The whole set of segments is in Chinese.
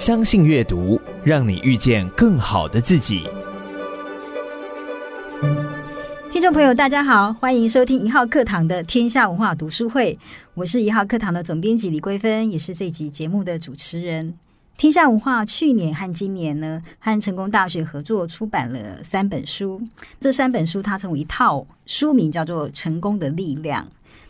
相信阅读，让你遇见更好的自己。听众朋友，大家好，欢迎收听一号课堂的天下文化读书会。我是一号课堂的总编辑李桂芬，也是这集节目的主持人。天下文化去年和今年呢，和成功大学合作出版了三本书。这三本书它成为一套，书名叫做《成功的力量》。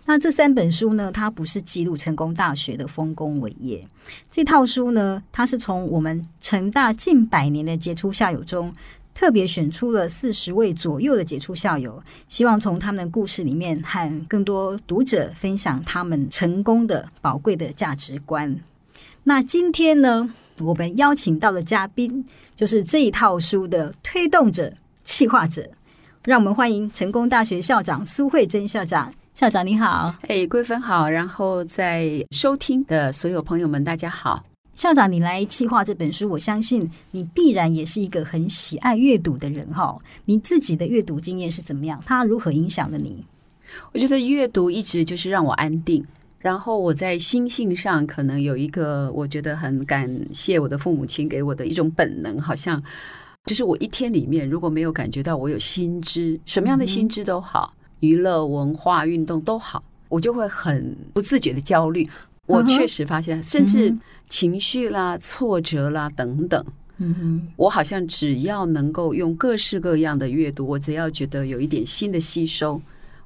那这三本书呢，它不是记录成功大学的丰功伟业。这套书呢，它是从我们成大近百年的杰出校友中，特别选出了四十位左右的杰出校友，希望从他们的故事里面，和更多读者分享他们成功的宝贵的价值观。那今天呢，我们邀请到的嘉宾就是这一套书的推动者、企划者，让我们欢迎成功大学校长苏慧珍校长。校长你好，哎，桂芬好，然后在收听的所有朋友们大家好。校长，你来企划这本书，我相信你必然也是一个很喜爱阅读的人哈。你自己的阅读经验是怎么样？它如何影响了你？我觉得阅读一直就是让我安定。然后我在心性上可能有一个，我觉得很感谢我的父母亲给我的一种本能，好像就是我一天里面如果没有感觉到我有心知，什么样的心知都好，娱乐、文化、运动都好，我就会很不自觉的焦虑。我确实发现，甚至情绪啦、挫折啦等等，嗯哼，我好像只要能够用各式各样的阅读，我只要觉得有一点新的吸收。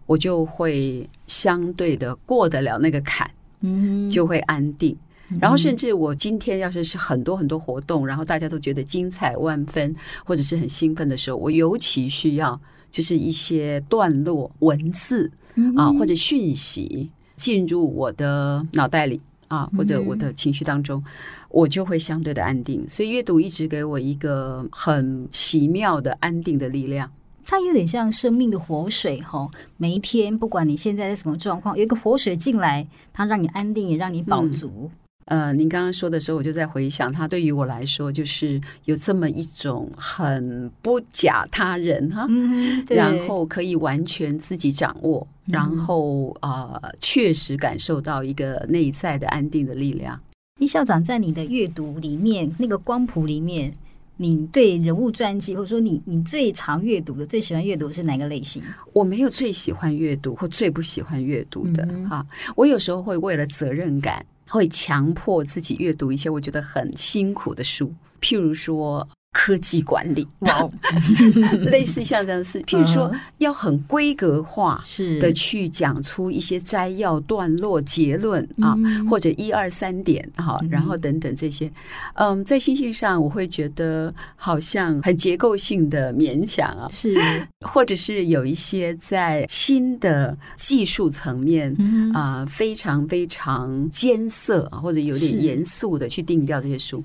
我就会相对的过得了那个坎，嗯，就会安定。然后甚至我今天要是是很多很多活动，然后大家都觉得精彩万分，或者是很兴奋的时候，我尤其需要就是一些段落文字啊，或者讯息进入我的脑袋里啊，或者我的情绪当中，我就会相对的安定。所以阅读一直给我一个很奇妙的安定的力量。它有点像生命的活水哈，每一天不管你现在在什么状况，有一个活水进来，它让你安定，也让你饱足。嗯、呃，您刚刚说的时候，我就在回想，它对于我来说，就是有这么一种很不假他人哈，嗯，然后可以完全自己掌握，嗯、然后啊、呃，确实感受到一个内在的安定的力量。李校长在你的阅读里面，那个光谱里面。你对人物传记，或者说你你最常阅读的、最喜欢阅读的是哪个类型？我没有最喜欢阅读或最不喜欢阅读的哈、嗯。我有时候会为了责任感，会强迫自己阅读一些我觉得很辛苦的书，譬如说。科技管理，哇，类似像这样的事，譬如说要很规格化是。的去讲出一些摘要、段落、结论啊，或者一二三点哈，然后等等这些，嗯，在心性上我会觉得好像很结构性的勉强啊，是，或者是有一些在新的技术层面啊，非常非常艰涩或者有点严肃的去定调这些书。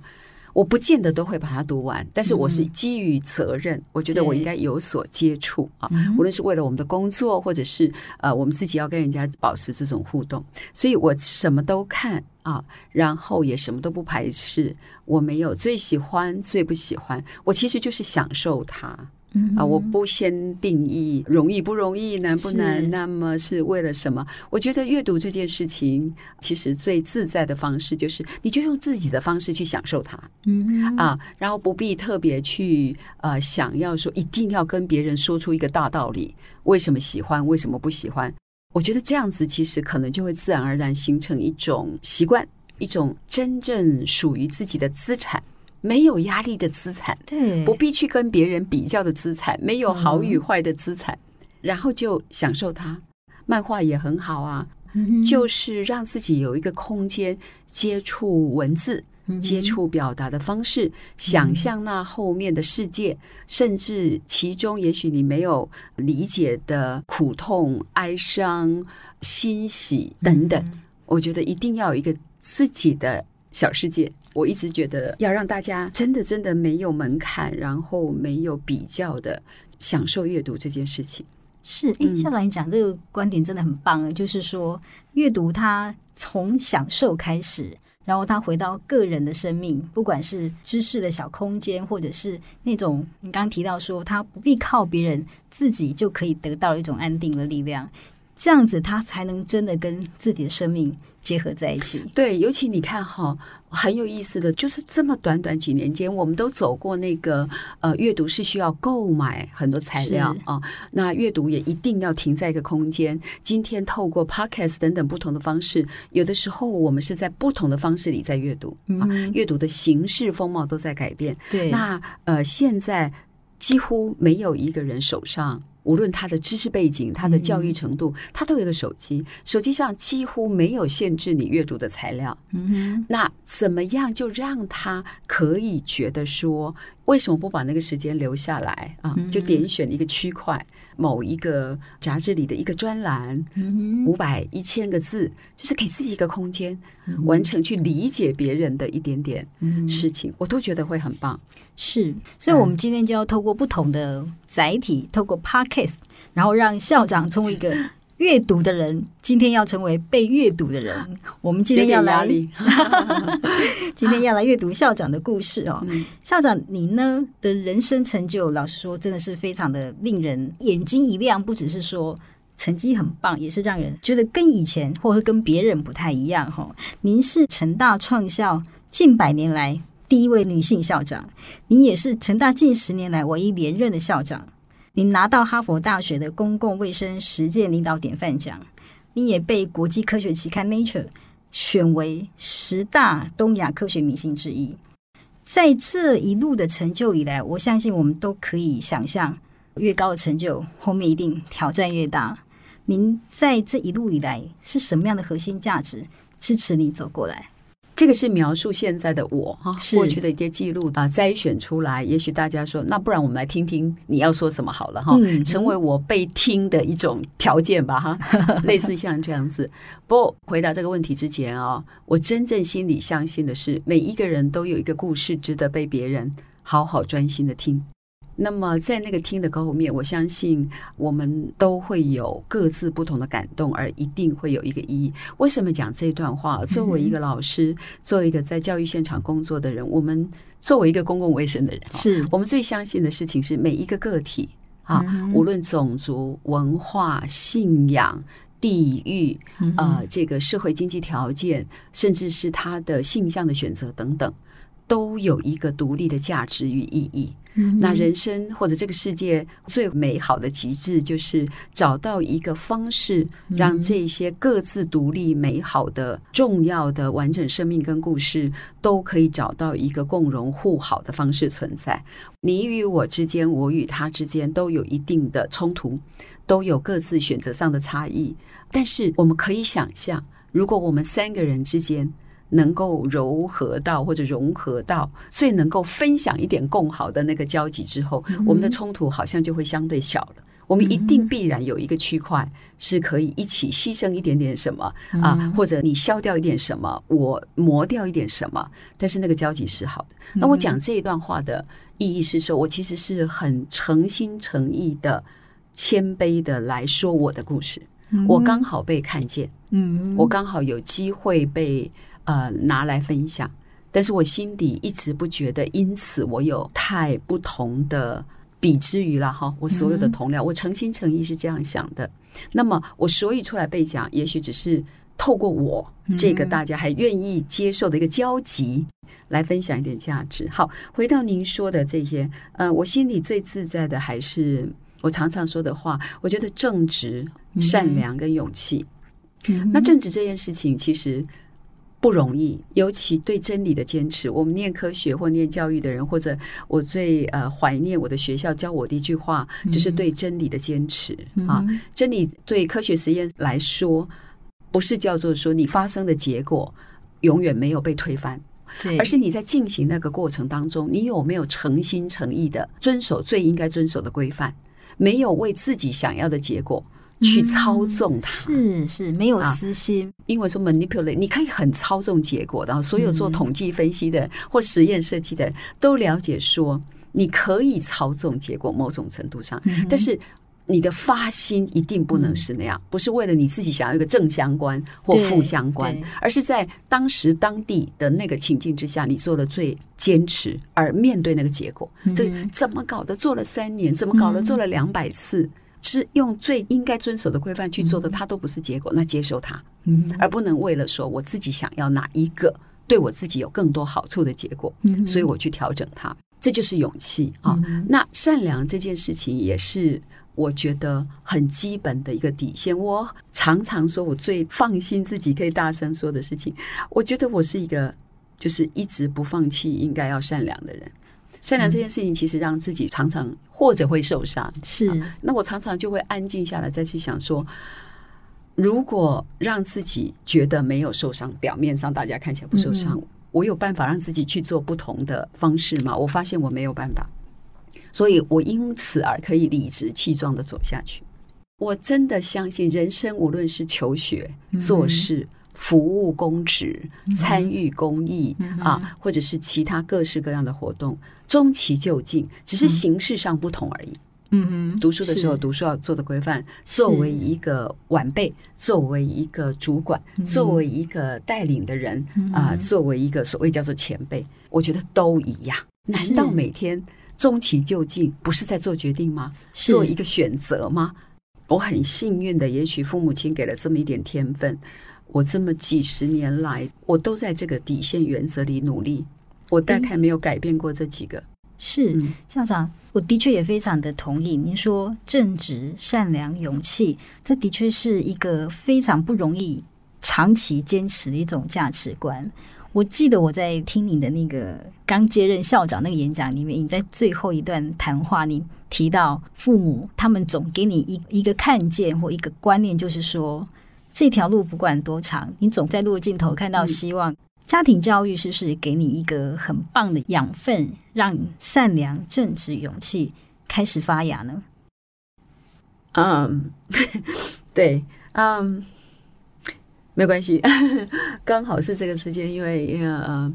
我不见得都会把它读完，但是我是基于责任，嗯、我觉得我应该有所接触啊，无论是为了我们的工作，或者是呃我们自己要跟人家保持这种互动，所以我什么都看啊，然后也什么都不排斥，我没有最喜欢最不喜欢，我其实就是享受它。嗯啊，我不先定义容易不容易，难不难，那么是为了什么？我觉得阅读这件事情，其实最自在的方式就是，你就用自己的方式去享受它。嗯啊，然后不必特别去呃想要说一定要跟别人说出一个大道理，为什么喜欢，为什么不喜欢？我觉得这样子其实可能就会自然而然形成一种习惯，一种真正属于自己的资产。没有压力的资产，对，不必去跟别人比较的资产，没有好与坏的资产，嗯、然后就享受它。漫画也很好啊，嗯、就是让自己有一个空间接触文字、嗯、接触表达的方式，想象那后面的世界，嗯、甚至其中也许你没有理解的苦痛、哀伤、欣喜等等。嗯、我觉得一定要有一个自己的小世界。我一直觉得要让大家真的真的没有门槛，然后没有比较的享受阅读这件事情。是，哎，校长，你讲这个观点真的很棒啊！就是说，阅读它从享受开始，然后它回到个人的生命，不管是知识的小空间，或者是那种你刚刚提到说，它不必靠别人，自己就可以得到一种安定的力量。这样子他才能真的跟自己的生命结合在一起。对，尤其你看哈，很有意思的就是这么短短几年间，我们都走过那个呃，阅读是需要购买很多材料啊，那阅读也一定要停在一个空间。今天透过 Podcast 等等不同的方式，有的时候我们是在不同的方式里在阅读啊，阅读的形式风貌都在改变。对，那呃，现在几乎没有一个人手上。无论他的知识背景、他的教育程度，嗯、他都有一个手机。手机上几乎没有限制你阅读的材料。嗯哼，那怎么样就让他可以觉得说，为什么不把那个时间留下来啊？就点选一个区块。某一个杂志里的一个专栏，五百一千个字，就是给自己一个空间，完成去理解别人的一点点事情，我都觉得会很棒。是，所以，我们今天就要透过不同的载体，透过 Podcast，然后让校长成为一个。阅读的人，今天要成为被阅读的人。我们今天要来，今天要来阅读校长的故事哦。嗯、校长，你呢的人生成就，老实说，真的是非常的令人眼睛一亮。不只是说成绩很棒，也是让人觉得跟以前或者跟别人不太一样哈。您是成大创校近百年来第一位女性校长，您也是成大近十年来唯一连任的校长。您拿到哈佛大学的公共卫生实践领导典范奖，你也被国际科学期刊 Nature 选为十大东亚科学明星之一。在这一路的成就以来，我相信我们都可以想象，越高的成就后面一定挑战越大。您在这一路以来是什么样的核心价值支持你走过来？这个是描述现在的我哈，过去的一些记录啊，筛选出来。也许大家说，那不然我们来听听你要说什么好了哈，成为我被听的一种条件吧哈，类似像这样子。不过回答这个问题之前啊，我真正心里相信的是，每一个人都有一个故事值得被别人好好专心的听。那么，在那个听的后面，我相信我们都会有各自不同的感动，而一定会有一个意义。为什么讲这段话？作为一个老师，作为一个在教育现场工作的人，我们作为一个公共卫生的人，是我们最相信的事情是每一个个体啊，无论种族、文化、信仰、地域啊，这个社会经济条件，甚至是他的性向的选择等等，都有一个独立的价值与意义。那人生或者这个世界最美好的极致，就是找到一个方式，让这些各自独立、美好的、重要的完整生命跟故事，都可以找到一个共荣互好的方式存在。你与我之间，我与他之间，都有一定的冲突，都有各自选择上的差异。但是我们可以想象，如果我们三个人之间，能够柔和到或者融合到所以能够分享一点共好的那个交集之后，我们的冲突好像就会相对小了。我们一定必然有一个区块是可以一起牺牲一点点什么啊，或者你消掉一点什么，我磨掉一点什么，但是那个交集是好的。那我讲这一段话的意义是说，我其实是很诚心诚意的、谦卑的来说我的故事。我刚好被看见，嗯，我刚好有机会被。呃，拿来分享，但是我心底一直不觉得，因此我有太不同的比之于了哈。我所有的同僚，我诚心诚意是这样想的。那么我所以出来被讲，也许只是透过我这个大家还愿意接受的一个交集，来分享一点价值。好，回到您说的这些，呃，我心里最自在的还是我常常说的话，我觉得正直、善良跟勇气。那正直这件事情，其实。不容易，尤其对真理的坚持。我们念科学或念教育的人，或者我最呃怀念我的学校教我的一句话，就是对真理的坚持啊。真理对科学实验来说，不是叫做说你发生的结果永远没有被推翻，而是你在进行那个过程当中，你有没有诚心诚意的遵守最应该遵守的规范，没有为自己想要的结果。去操纵它，嗯、是是没有私心。啊、英文说 manipulate，你可以很操纵结果的。然后所有做统计分析的人、嗯、或实验设计的人都了解说，你可以操纵结果某种程度上，嗯、但是你的发心一定不能是那样，嗯、不是为了你自己想要一个正相关或负相关，而是在当时当地的那个情境之下，你做的最坚持，而面对那个结果，这、嗯、怎么搞的？做了三年，怎么搞的？做了两百次。是用最应该遵守的规范去做的，它都不是结果，那接受它，嗯，而不能为了说我自己想要哪一个对我自己有更多好处的结果，所以我去调整它，这就是勇气啊。那善良这件事情也是我觉得很基本的一个底线。我常常说我最放心自己可以大声说的事情，我觉得我是一个就是一直不放弃应该要善良的人。善良这件事情，其实让自己常常或者会受伤。是、啊，那我常常就会安静下来，再去想说，如果让自己觉得没有受伤，表面上大家看起来不受伤，我有办法让自己去做不同的方式吗？我发现我没有办法，所以我因此而可以理直气壮的走下去。我真的相信，人生无论是求学、做事。嗯服务公职、参与公益、嗯、啊，或者是其他各式各样的活动，终其究竟，只是形式上不同而已。嗯哼，读书的时候，读书要做的规范，作为一个晚辈，作为一个主管，作为一个带领的人啊，作为一个所谓叫做前辈，我觉得都一样。难道每天终其究竟不是在做决定吗？做一个选择吗？我很幸运的，也许父母亲给了这么一点天分。我这么几十年来，我都在这个底线原则里努力，我大概没有改变过这几个。是、嗯、校长，我的确也非常的同意您说正直、善良、勇气，这的确是一个非常不容易长期坚持的一种价值观。我记得我在听你的那个刚接任校长那个演讲里面，你在最后一段谈话，你提到父母他们总给你一一个看见或一个观念，就是说。这条路不管多长，你总在路的尽头看到希望。家庭教育是不是给你一个很棒的养分，让善良、正直、勇气开始发芽呢？嗯，对，嗯，没关系，刚好是这个时间，因为因为呃，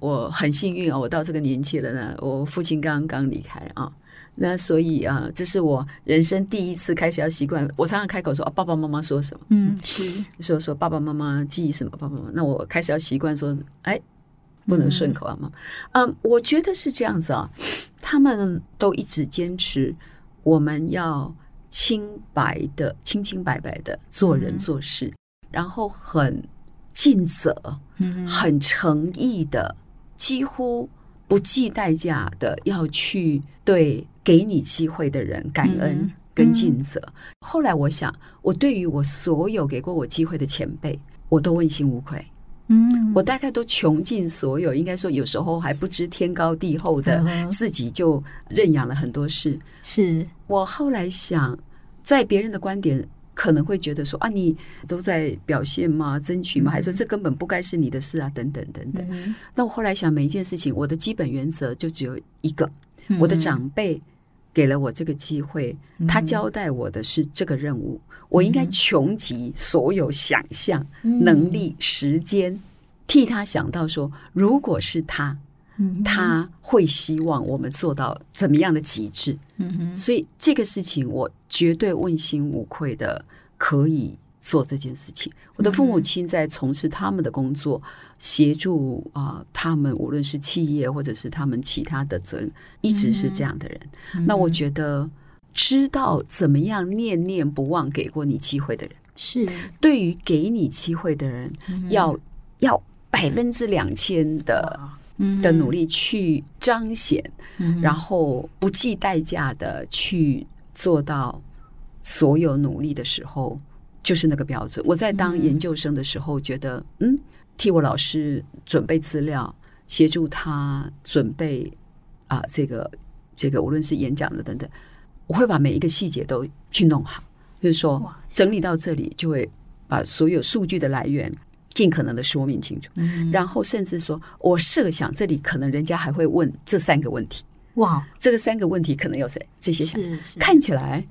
我很幸运啊，我到这个年纪了呢，我父亲刚刚离开啊。那所以啊，这是我人生第一次开始要习惯。我常常开口说啊，爸爸妈妈说什么？嗯，是说说爸爸妈妈记忆什么？爸爸妈妈，那我开始要习惯说，哎，不能顺口啊嘛。嗯，我觉得是这样子啊。他们都一直坚持，我们要清白的、清清白白的做人做事，嗯、然后很尽责，嗯，很诚意的，几乎不计代价的要去对。给你机会的人，感恩跟尽责。后来我想，我对于我所有给过我机会的前辈，我都问心无愧。嗯，我大概都穷尽所有，应该说有时候还不知天高地厚的，自己就认养了很多事。是我后来想，在别人的观点可能会觉得说啊，你都在表现吗？争取吗？还是说这根本不该是你的事啊？等等等等。嗯、那我后来想，每一件事情，我的基本原则就只有一个：我的长辈。给了我这个机会，他交代我的是这个任务，我应该穷极所有想象能力、时间，替他想到说，如果是他，他会希望我们做到怎么样的极致。嗯所以这个事情我绝对问心无愧的可以做这件事情。我的父母亲在从事他们的工作。协助啊、呃，他们无论是企业或者是他们其他的责任，一直是这样的人。嗯、那我觉得，知道怎么样念念不忘给过你机会的人，是。对于给你机会的人，嗯、要要百分之两千的、嗯、的努力去彰显，嗯、然后不计代价的去做到所有努力的时候，就是那个标准。我在当研究生的时候，觉得嗯。嗯替我老师准备资料，协助他准备啊，这个这个，无论是演讲的等等，我会把每一个细节都去弄好。就是说，整理到这里，就会把所有数据的来源尽可能的说明清楚。嗯，然后甚至说我设想这里可能人家还会问这三个问题。哇，这个三个问题可能有谁？这些想看起来。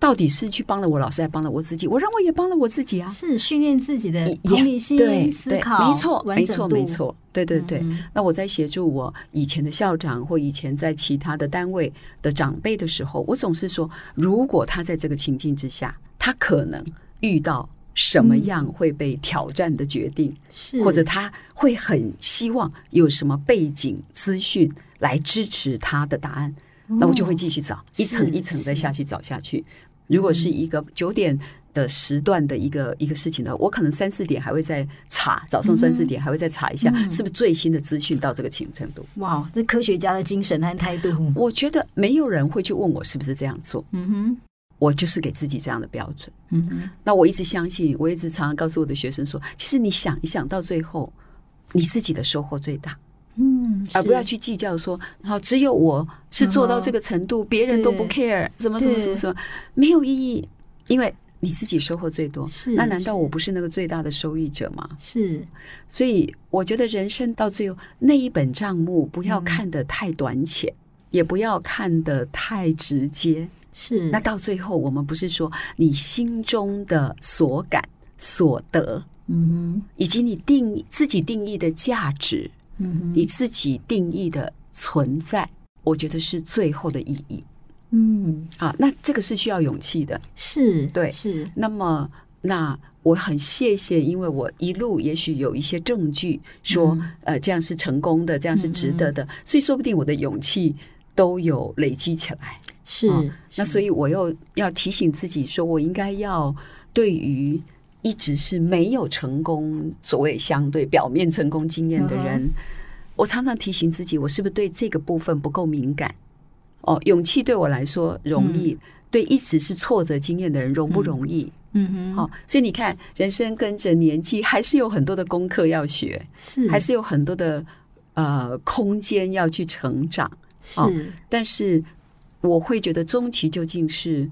到底是去帮了我老师，还帮了我自己？我认为也帮了我自己啊！是训练自己的同理心、对思考，没错，没错，没错，对对对。嗯、那我在协助我以前的校长或以前在其他的单位的长辈的时候，我总是说，如果他在这个情境之下，他可能遇到什么样会被挑战的决定，是、嗯、或者他会很希望有什么背景资讯来支持他的答案。那我就会继续找，一层一层的下去找下去。如果是一个九点的时段的一个一个事情呢，我可能三四点还会再查，早上三四点还会再查一下，是不是最新的资讯到这个程度？哇，这科学家的精神和态度，我觉得没有人会去问我是不是这样做。嗯哼，我就是给自己这样的标准。嗯哼，那我一直相信，我一直常常告诉我的学生说，其实你想一想到最后，你自己的收获最大。嗯，而不要去计较说，好，只有我是做到这个程度，别人都不 care，什么什么什么什么，没有意义，因为你自己收获最多。是，那难道我不是那个最大的受益者吗？是，所以我觉得人生到最后那一本账目，不要看得太短浅，也不要看得太直接。是，那到最后，我们不是说你心中的所感所得，嗯哼，以及你定自己定义的价值。嗯，你自己定义的存在，我觉得是最后的意义。嗯，啊，那这个是需要勇气的，是对，是。那么，那我很谢谢，因为我一路也许有一些证据说，嗯、呃，这样是成功的，这样是值得的，嗯、所以说不定我的勇气都有累积起来。是，啊、是那所以我又要提醒自己，说我应该要对于。一直是没有成功，所谓相对表面成功经验的人，uh. 我常常提醒自己，我是不是对这个部分不够敏感？哦，勇气对我来说容易，嗯、对一直是挫折经验的人容不容易？嗯哼，好、哦，所以你看，人生跟着年纪，还是有很多的功课要学，是，还是有很多的呃空间要去成长。是、哦，但是我会觉得，终其究竟是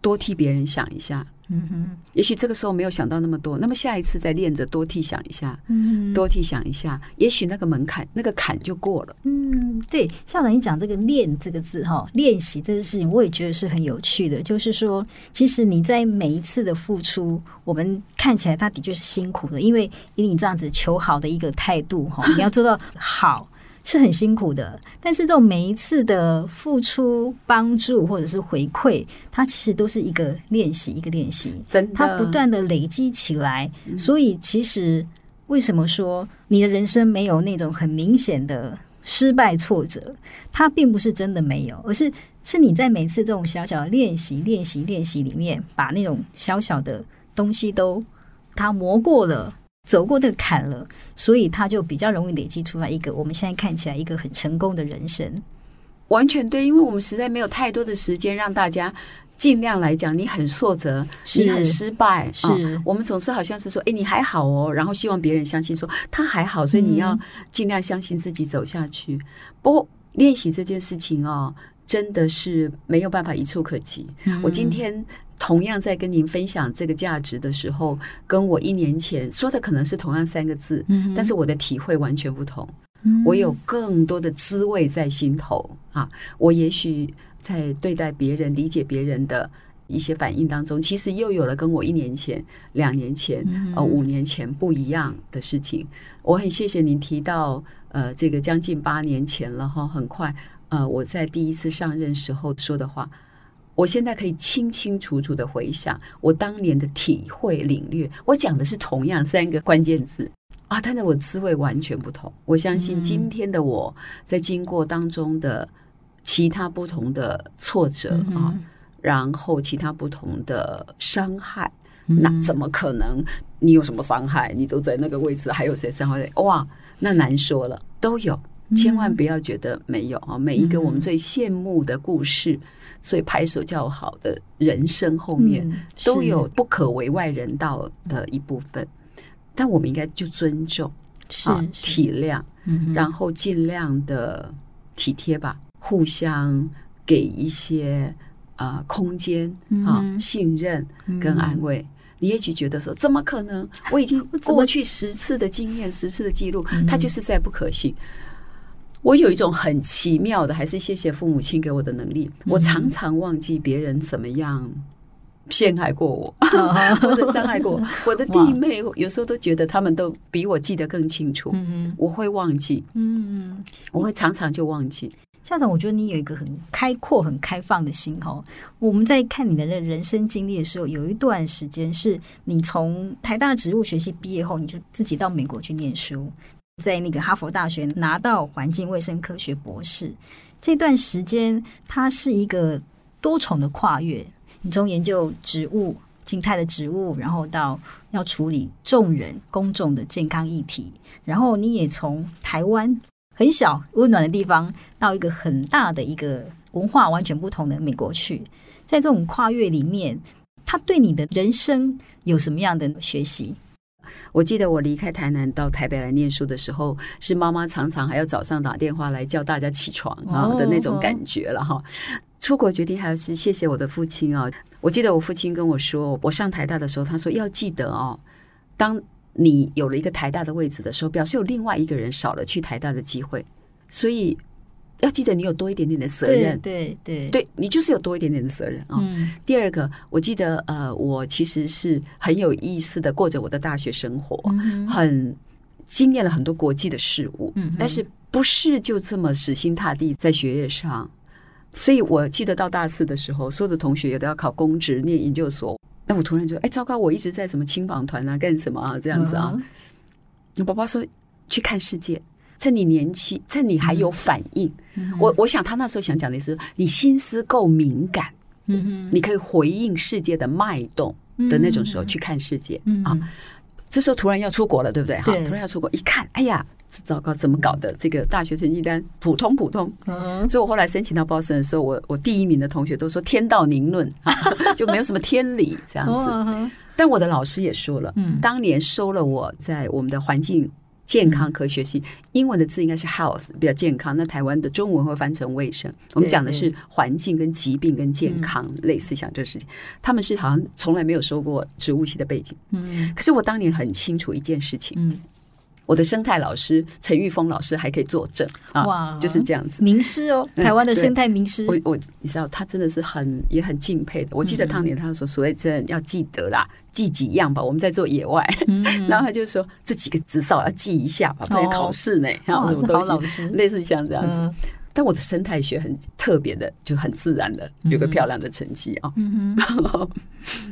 多替别人想一下。嗯哼，也许这个时候没有想到那么多，那么下一次再练着多替想一下，嗯哼，多替想一下，也许那个门槛、那个坎就过了。嗯，对，校长，你讲这个“练”这个字哈，练习这个事情，我也觉得是很有趣的。就是说，其实你在每一次的付出，我们看起来他的确是辛苦的，因为以你这样子求好的一个态度哈，你要做到好。是很辛苦的，但是这种每一次的付出、帮助或者是回馈，它其实都是一个练习，一个练习，真的，它不断的累积起来。嗯、所以，其实为什么说你的人生没有那种很明显的失败挫折？它并不是真的没有，而是是你在每次这种小小的练习、练习、练习里面，把那种小小的东西都它磨过了。走过的坎了，所以他就比较容易累积出来一个我们现在看起来一个很成功的人生。完全对，因为我们实在没有太多的时间让大家尽量来讲，你很挫折，你很失败，是、哦、我们总是好像是说，哎，你还好哦，然后希望别人相信说他还好，所以你要尽量相信自己走下去。嗯、不过练习这件事情哦，真的是没有办法一触可及。嗯、我今天。同样在跟您分享这个价值的时候，跟我一年前说的可能是同样三个字，嗯、但是我的体会完全不同。嗯、我有更多的滋味在心头啊！我也许在对待别人、理解别人的一些反应当中，其实又有了跟我一年前、两年前、嗯、呃五年前不一样的事情。我很谢谢您提到，呃，这个将近八年前了哈，很快，呃，我在第一次上任时候说的话。我现在可以清清楚楚的回想我当年的体会领略，我讲的是同样三个关键字啊，但是我滋味完全不同。我相信今天的我在经过当中的其他不同的挫折啊，然后其他不同的伤害，那怎么可能？你有什么伤害？你都在那个位置，还有谁伤害？哇，那难说了，都有。千万不要觉得没有啊！每一个我们最羡慕的故事，最拍手叫好的人生后面，都有不可为外人道的一部分。但我们应该就尊重，啊，体谅，然后尽量的体贴吧，互相给一些啊空间啊，信任跟安慰。你也许觉得说，怎么可能？我已经 过去十次的经验，十次的记录，它就是再不可信。我有一种很奇妙的，还是谢谢父母亲给我的能力。我常常忘记别人怎么样陷害过我，或者伤害过我。我的弟妹有时候都觉得他们都比我记得更清楚。嗯我会忘记，嗯，我会常常就忘记。校长，我觉得你有一个很开阔、很开放的心哈。我们在看你的人生经历的时候，有一段时间是你从台大植物学系毕业后，你就自己到美国去念书。在那个哈佛大学拿到环境卫生科学博士，这段时间它是一个多重的跨越，你从研究植物、静态的植物，然后到要处理众人公众的健康议题，然后你也从台湾很小温暖的地方到一个很大的一个文化完全不同的美国去，在这种跨越里面，它对你的人生有什么样的学习？我记得我离开台南到台北来念书的时候，是妈妈常常还要早上打电话来叫大家起床啊的那种感觉了哈。出国决定还是谢谢我的父亲啊。我记得我父亲跟我说，我上台大的时候，他说要记得哦，当你有了一个台大的位置的时候，表示有另外一个人少了去台大的机会，所以。要记得，你有多一点点的责任，对对对，对你就是有多一点点的责任啊。嗯、第二个，我记得呃，我其实是很有意思的过着我的大学生活，嗯、很经验了很多国际的事物，嗯、但是不是就这么死心塌地在学业上。所以我记得到大四的时候，所有的同学也都要考公职、念研究所，那我突然就哎，糟糕，我一直在什么青访团啊，干什么啊，这样子啊。我爸爸说去看世界。趁你年轻，趁你还有反应，嗯、我我想他那时候想讲的是，你心思够敏感，嗯哼，你可以回应世界的脉动的那种时候去看世界、嗯、啊。这时候突然要出国了，对不对？哈，突然要出国，一看，哎呀，这糟糕，怎么搞的？这个大学成绩单普通普通，嗯、所以我后来申请到 Boston 的时候，我我第一名的同学都说天道宁论啊，就没有什么天理这样子。哦、但我的老师也说了，嗯，当年收了我在我们的环境。健康科学性，英文的字应该是 health，比较健康。那台湾的中文会翻成卫生。我们讲的是环境跟疾病跟健康，类似像这个事情。他们是好像从来没有说过植物系的背景。嗯，可是我当年很清楚一件事情。嗯。我的生态老师陈玉峰老师还可以作证啊，哇就是这样子，名师哦，台湾的生态名师。我我你知道，他真的是很也很敬佩的。我记得当年他说，所谓这要记得啦，记几样吧。我们在做野外，嗯、然后他就说这几个至少要记一下吧，不然考试呢。然 后什么东西，类似像这样子。嗯、但我的生态学很特别的，就很自然的有个漂亮的成绩啊。嗯、然后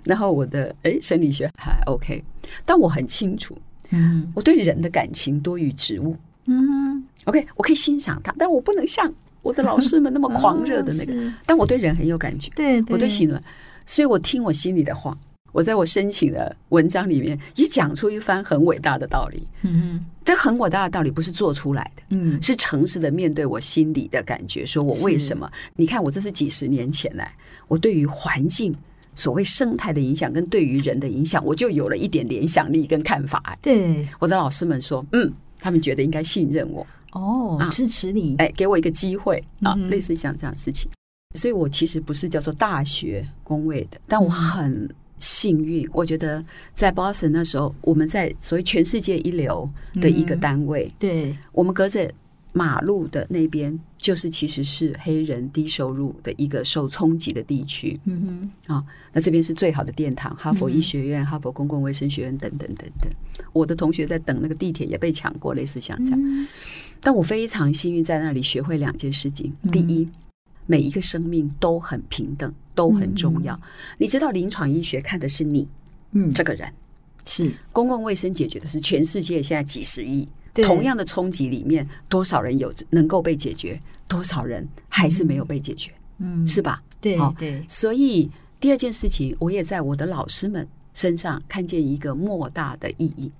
然后我的哎生理学还 OK，但我很清楚。嗯，我对人的感情多于植物。嗯，OK，我可以欣赏它，但我不能像我的老师们那么狂热的那个。哦、但我对人很有感觉，对，对我对喜怒，所以我听我心里的话。我在我申请的文章里面也讲出一番很伟大的道理。嗯哼，这很伟大的道理不是做出来的，嗯，是诚实的面对我心里的感觉，说我为什么？你看，我这是几十年前来，我对于环境。所谓生态的影响跟对于人的影响，我就有了一点联想力跟看法。对，我的老师们说，嗯，他们觉得应该信任我，哦，支持你，哎，给我一个机会啊，类似像这样的事情。所以我其实不是叫做大学工位的，但我很幸运，我觉得在 Boston 那时候，我们在所谓全世界一流的一个单位，对，我们隔着。马路的那边就是其实是黑人低收入的一个受冲击的地区。嗯哼，啊，那这边是最好的殿堂，哈佛医学院、嗯、哈佛公共卫生学院等等等等。我的同学在等那个地铁也被抢过，类似像这样。嗯、但我非常幸运在那里学会两件事情：嗯、第一，每一个生命都很平等，都很重要。嗯、你知道，临床医学看的是你，嗯，这个人是公共卫生解决的是全世界现在几十亿。同样的冲击里面，多少人有能够被解决，多少人还是没有被解决，嗯，是吧？对对。所以第二件事情，我也在我的老师们身上看见一个莫大的意义。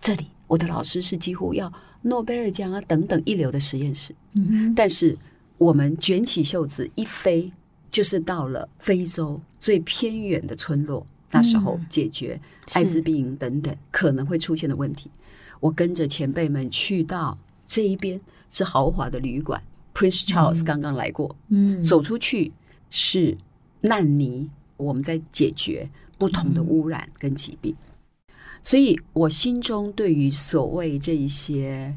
这里，我的老师是几乎要诺贝尔奖啊等等一流的实验室，嗯，但是我们卷起袖子一飞，就是到了非洲最偏远的村落，那时候解决艾滋病等等可能会出现的问题。我跟着前辈们去到这一边是豪华的旅馆，Prince Charles 刚刚来过。嗯，走出去是烂泥，我们在解决不同的污染跟疾病。嗯、所以我心中对于所谓这一些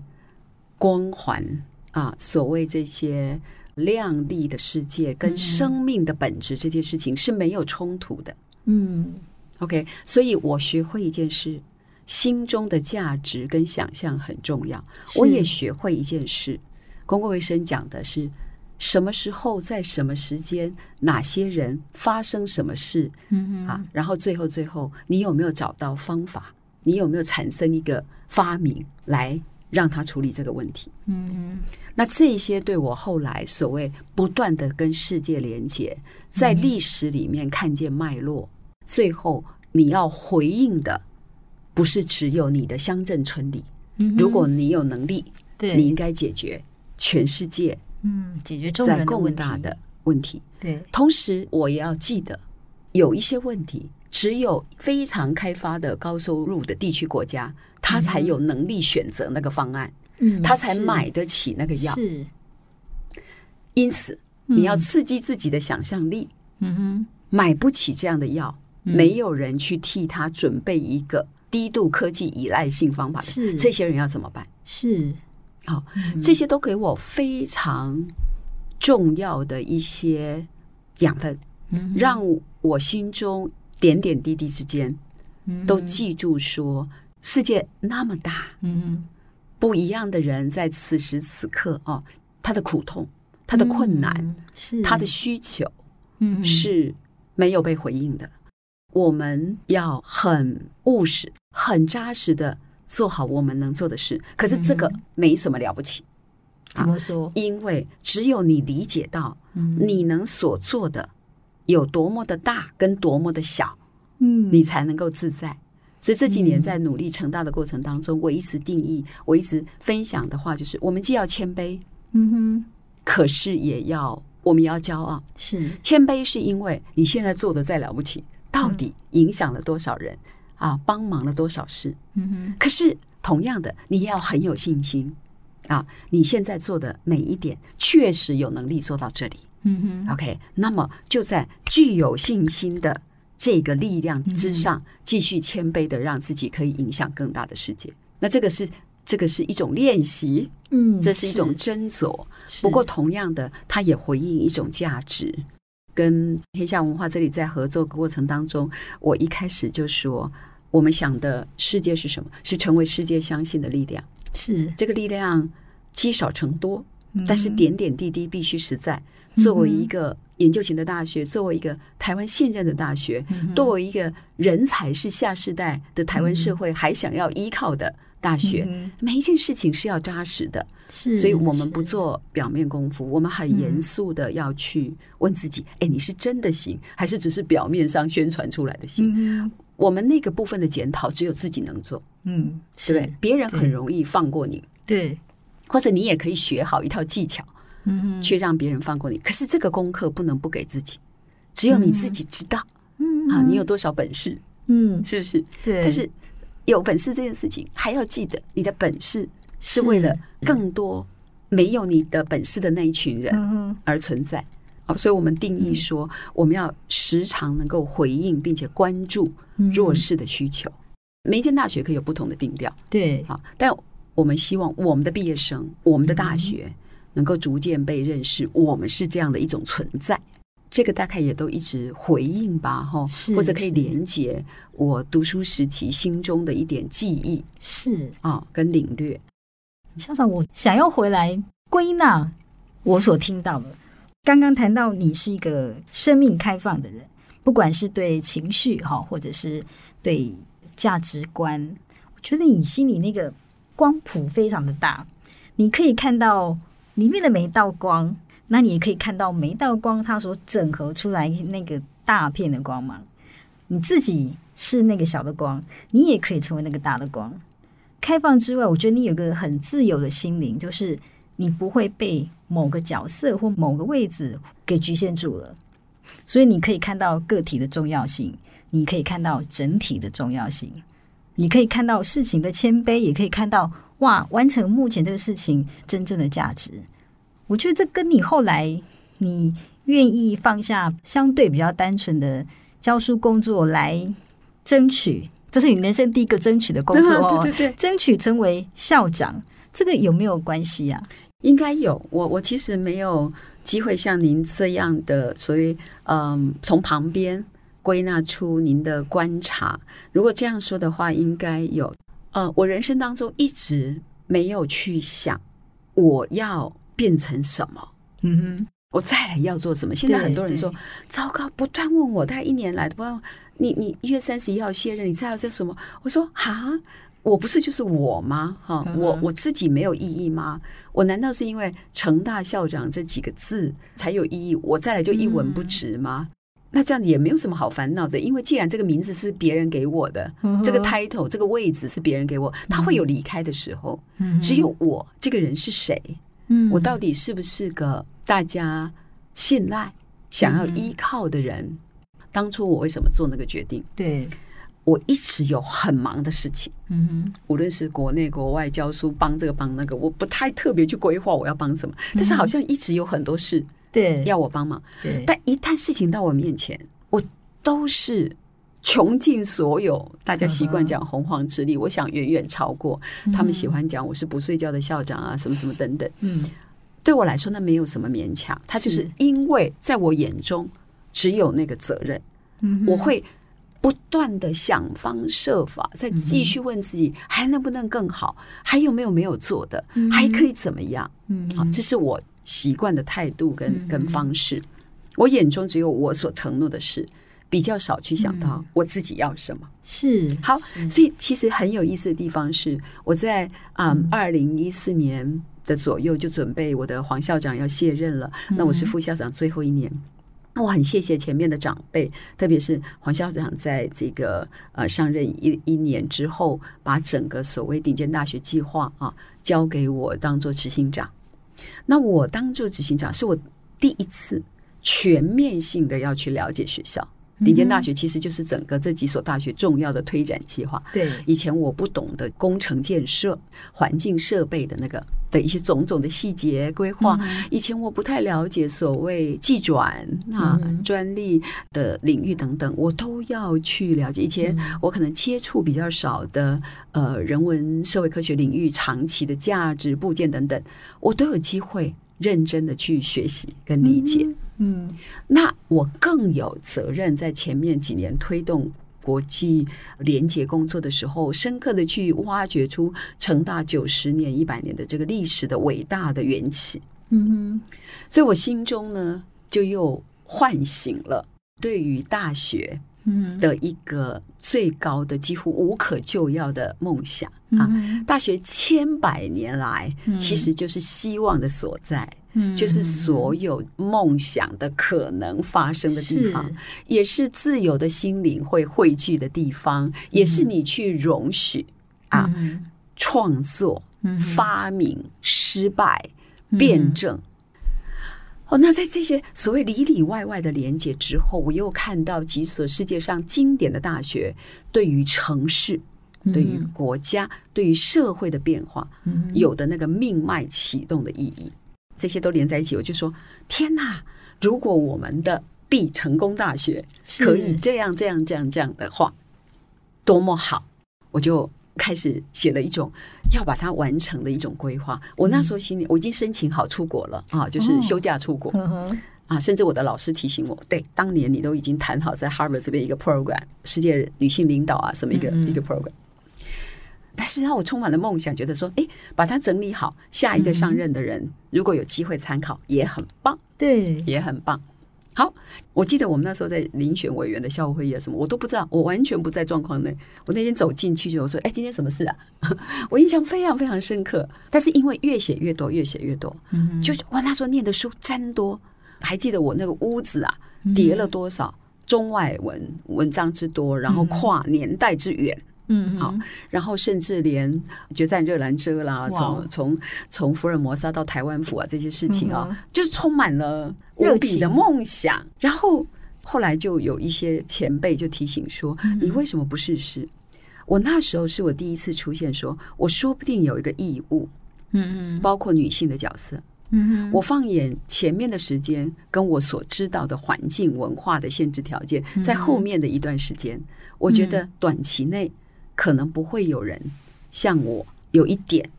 光环啊，所谓这些亮丽的世界跟生命的本质这件事情是没有冲突的。嗯，OK，所以我学会一件事。心中的价值跟想象很重要。我也学会一件事，公共卫生讲的是什么时候、在什么时间、哪些人发生什么事，嗯哼啊，然后最后最后，你有没有找到方法？你有没有产生一个发明来让他处理这个问题。嗯哼，那这些对我后来所谓不断的跟世界连接，在历史里面看见脉络，最后你要回应的不是只有你的乡镇村里。如果你有能力，对，你应该解决全世界，嗯，解决众人的更大的问题。对，同时我也要记得，有一些问题只有非常开发的高收入的地区国家，他才有能力选择那个方案，嗯，他才买得起那个药。是，因此你要刺激自己的想象力。嗯哼，买不起这样的药，没有人去替他准备一个。低度科技依赖性方法的是。这些人要怎么办？是，好、哦，嗯、这些都给我非常重要的一些养分，嗯、让我心中点点滴滴之间都记住说，世界那么大，嗯，不一样的人在此时此刻哦，他的苦痛、他的困难、嗯、是。他的需求，嗯，是没有被回应的。我们要很务实、很扎实的做好我们能做的事。可是这个没什么了不起，怎么说？因为只有你理解到，你能所做的有多么的大，跟多么的小，嗯，你才能够自在。所以这几年在努力成大的过程当中，我一直定义，我一直分享的话就是：我们既要谦卑，嗯哼，可是也要我们也要骄傲。是谦卑，是因为你现在做的再了不起。到底影响了多少人啊？帮忙了多少事？嗯哼。可是同样的，你也要很有信心啊！你现在做的每一点，确实有能力做到这里。嗯哼。OK，那么就在具有信心的这个力量之上，继续谦卑的让自己可以影响更大的世界。那这个是这个是一种练习，嗯，这是一种斟酌。不过同样的，它也回应一种价值。跟天下文化这里在合作过程当中，我一开始就说，我们想的世界是什么？是成为世界相信的力量。是这个力量积少成多，但是点点滴滴必须实在。作为一个研究型的大学，作为一个台湾信任的大学，作为一个人才是下世代的台湾社会还想要依靠的大学，每一件事情是要扎实的。是，所以我们不做表面功夫，我们很严肃的要去问自己：哎，你是真的行，还是只是表面上宣传出来的行？我们那个部分的检讨，只有自己能做。嗯，对不对？别人很容易放过你，对，或者你也可以学好一套技巧。嗯，去让别人放过你，可是这个功课不能不给自己，只有你自己知道。嗯啊，你有多少本事？嗯，是不是？对。但是有本事这件事情，还要记得你的本事是为了更多没有你的本事的那一群人而存在。啊，所以我们定义说，我们要时常能够回应并且关注弱势的需求。每一间大学可以有不同的定调，对。好，但我们希望我们的毕业生，我们的大学。能够逐渐被认识，我们是这样的一种存在，这个大概也都一直回应吧，哈，或者可以连接我读书时期心中的一点记忆，是啊，跟领略。校长，我想要回来归纳我所听到的。刚刚谈到你是一个生命开放的人，不管是对情绪哈，或者是对价值观，我觉得你心里那个光谱非常的大，你可以看到。里面的每一道光，那你也可以看到每一道光它所整合出来那个大片的光芒。你自己是那个小的光，你也可以成为那个大的光。开放之外，我觉得你有个很自由的心灵，就是你不会被某个角色或某个位置给局限住了。所以你可以看到个体的重要性，你可以看到整体的重要性，你可以看到事情的谦卑，也可以看到。哇！完成目前这个事情真正的价值，我觉得这跟你后来你愿意放下相对比较单纯的教书工作来争取，这是你人生第一个争取的工作哦。对对对，争取成为校长，这个有没有关系啊？应该有。我我其实没有机会像您这样的，所以嗯，从旁边归纳出您的观察。如果这样说的话，应该有。呃，我人生当中一直没有去想我要变成什么，嗯哼，我再来要做什么？现在很多人说糟糕，不断问我，大概一年来都不知道你你一月三十一号卸任，你再要做什么？我说哈，我不是就是我吗？哈，我我自己没有意义吗？我难道是因为成大校长这几个字才有意义？我再来就一文不值吗？那这样也没有什么好烦恼的，因为既然这个名字是别人给我的，这个 title 这个位置是别人给我，他会有离开的时候。只有我这个人是谁？我到底是不是个大家信赖、想要依靠的人？当初我为什么做那个决定？对。我一直有很忙的事情，嗯哼，无论是国内国外教书，帮这个帮那个，我不太特别去规划我要帮什么，但是好像一直有很多事，对，要我帮忙，对。但一旦事情到我面前，我都是穷尽所有大家习惯讲洪荒之力，我想远远超过他们喜欢讲我是不睡觉的校长啊，什么什么等等。嗯，对我来说，那没有什么勉强，他就是因为在我眼中只有那个责任，嗯，我会。不断的想方设法，再继续问自己还能不能更好，还有没有没有做的，还可以怎么样？嗯，好，这是我习惯的态度跟跟方式。我眼中只有我所承诺的事，比较少去想到我自己要什么。是好，所以其实很有意思的地方是，我在嗯二零一四年的左右就准备我的黄校长要卸任了，那我是副校长最后一年。那我很谢谢前面的长辈，特别是黄校长，在这个呃上任一一年之后，把整个所谓顶尖大学计划啊交给我当做执行长。那我当做执行长，是我第一次全面性的要去了解学校。顶尖大学其实就是整个这几所大学重要的推展计划。对，以前我不懂的工程建设、环境设备的那个的一些种种的细节规划，以前我不太了解所谓技转啊、专利的领域等等，我都要去了解。以前我可能接触比较少的呃人文社会科学领域，长期的价值部件等等，我都有机会。认真的去学习跟理解，嗯，那我更有责任在前面几年推动国际联结工作的时候，深刻的去挖掘出成大九十年、一百年的这个历史的伟大的缘起，嗯哼，所以我心中呢就又唤醒了对于大学的一个最高的几乎无可救药的梦想。啊，大学千百年来，其实就是希望的所在，嗯，就是所有梦想的可能发生的地方，是也是自由的心灵会汇聚的地方，嗯、也是你去容许啊，嗯、创作、嗯、发明、失败、辩证。嗯、哦，那在这些所谓里里外外的连接之后，我又看到几所世界上经典的大学对于城市。对于国家、对于社会的变化，有的那个命脉启动的意义，这些都连在一起。我就说：天哪！如果我们的 B 成功大学可以这样、这样、这样、这样的话，多么好！我就开始写了一种要把它完成的一种规划。我那时候心里，我已经申请好出国了啊，就是休假出国啊。甚至我的老师提醒我：对，当年你都已经谈好在 Harvard 这边一个 program，世界女性领导啊，什么一个一个 program。但是让我充满了梦想，觉得说，哎，把它整理好，下一个上任的人如果有机会参考，也很棒，对，也很棒。好，我记得我们那时候在遴选委员的校务会议啊，什么我都不知道，我完全不在状况内。我那天走进去就我说，哎，今天什么事啊？我印象非常非常深刻。但是因为越写越多，越写越多，嗯，就我那时候念的书真多，还记得我那个屋子啊，叠了多少中外文文章之多，然后跨年代之远。嗯，好，然后甚至连决战热兰遮啦，从从从福尔摩沙到台湾府啊，这些事情啊，就是充满了无比的梦想。然后后来就有一些前辈就提醒说：“你为什么不试试？”我那时候是我第一次出现，说我说不定有一个义务，嗯嗯，包括女性的角色，嗯，我放眼前面的时间，跟我所知道的环境文化的限制条件，在后面的一段时间，我觉得短期内。可能不会有人像我有一点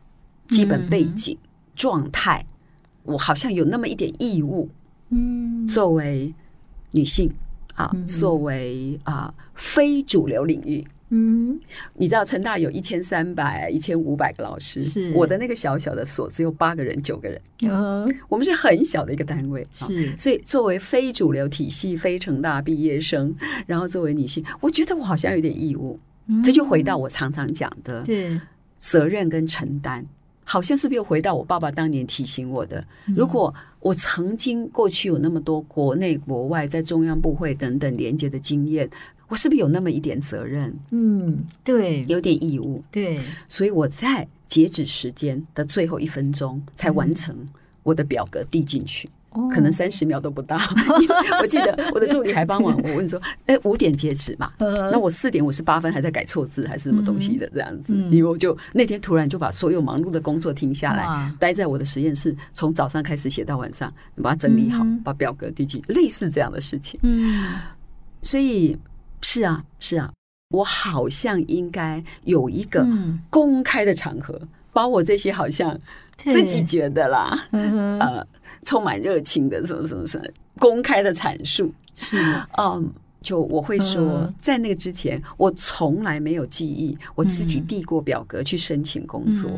基本背景状态，我好像有那么一点义务，嗯，作为女性啊，作为啊非主流领域，嗯，你知道成大有一千三百、一千五百个老师，是。我的那个小小的所只有八个人、九个人，嗯，我们是很小的一个单位，是，所以作为非主流体系、非成大毕业生，然后作为女性，我觉得我好像有点义务。嗯、这就回到我常常讲的，对责任跟承担，好像是不是又回到我爸爸当年提醒我的？嗯、如果我曾经过去有那么多国内国外在中央部会等等连接的经验，我是不是有那么一点责任？嗯，对，有点义务。对，所以我在截止时间的最后一分钟才完成我的表格递进去。嗯可能三十秒都不到，我记得我的助理还帮我我问说：“哎，五点截止嘛？那我四点五十八分还在改错字还是什么东西的这样子？因为我就那天突然就把所有忙碌的工作停下来，待在我的实验室，从早上开始写到晚上，把它整理好，把表格递进，类似这样的事情。嗯，所以是啊，是啊，我好像应该有一个公开的场合，把我这些好像自己觉得啦，呃。充满热情的什么什么什么公开的阐述是嗯，就我会说，在那个之前，我从来没有记忆我自己递过表格去申请工作。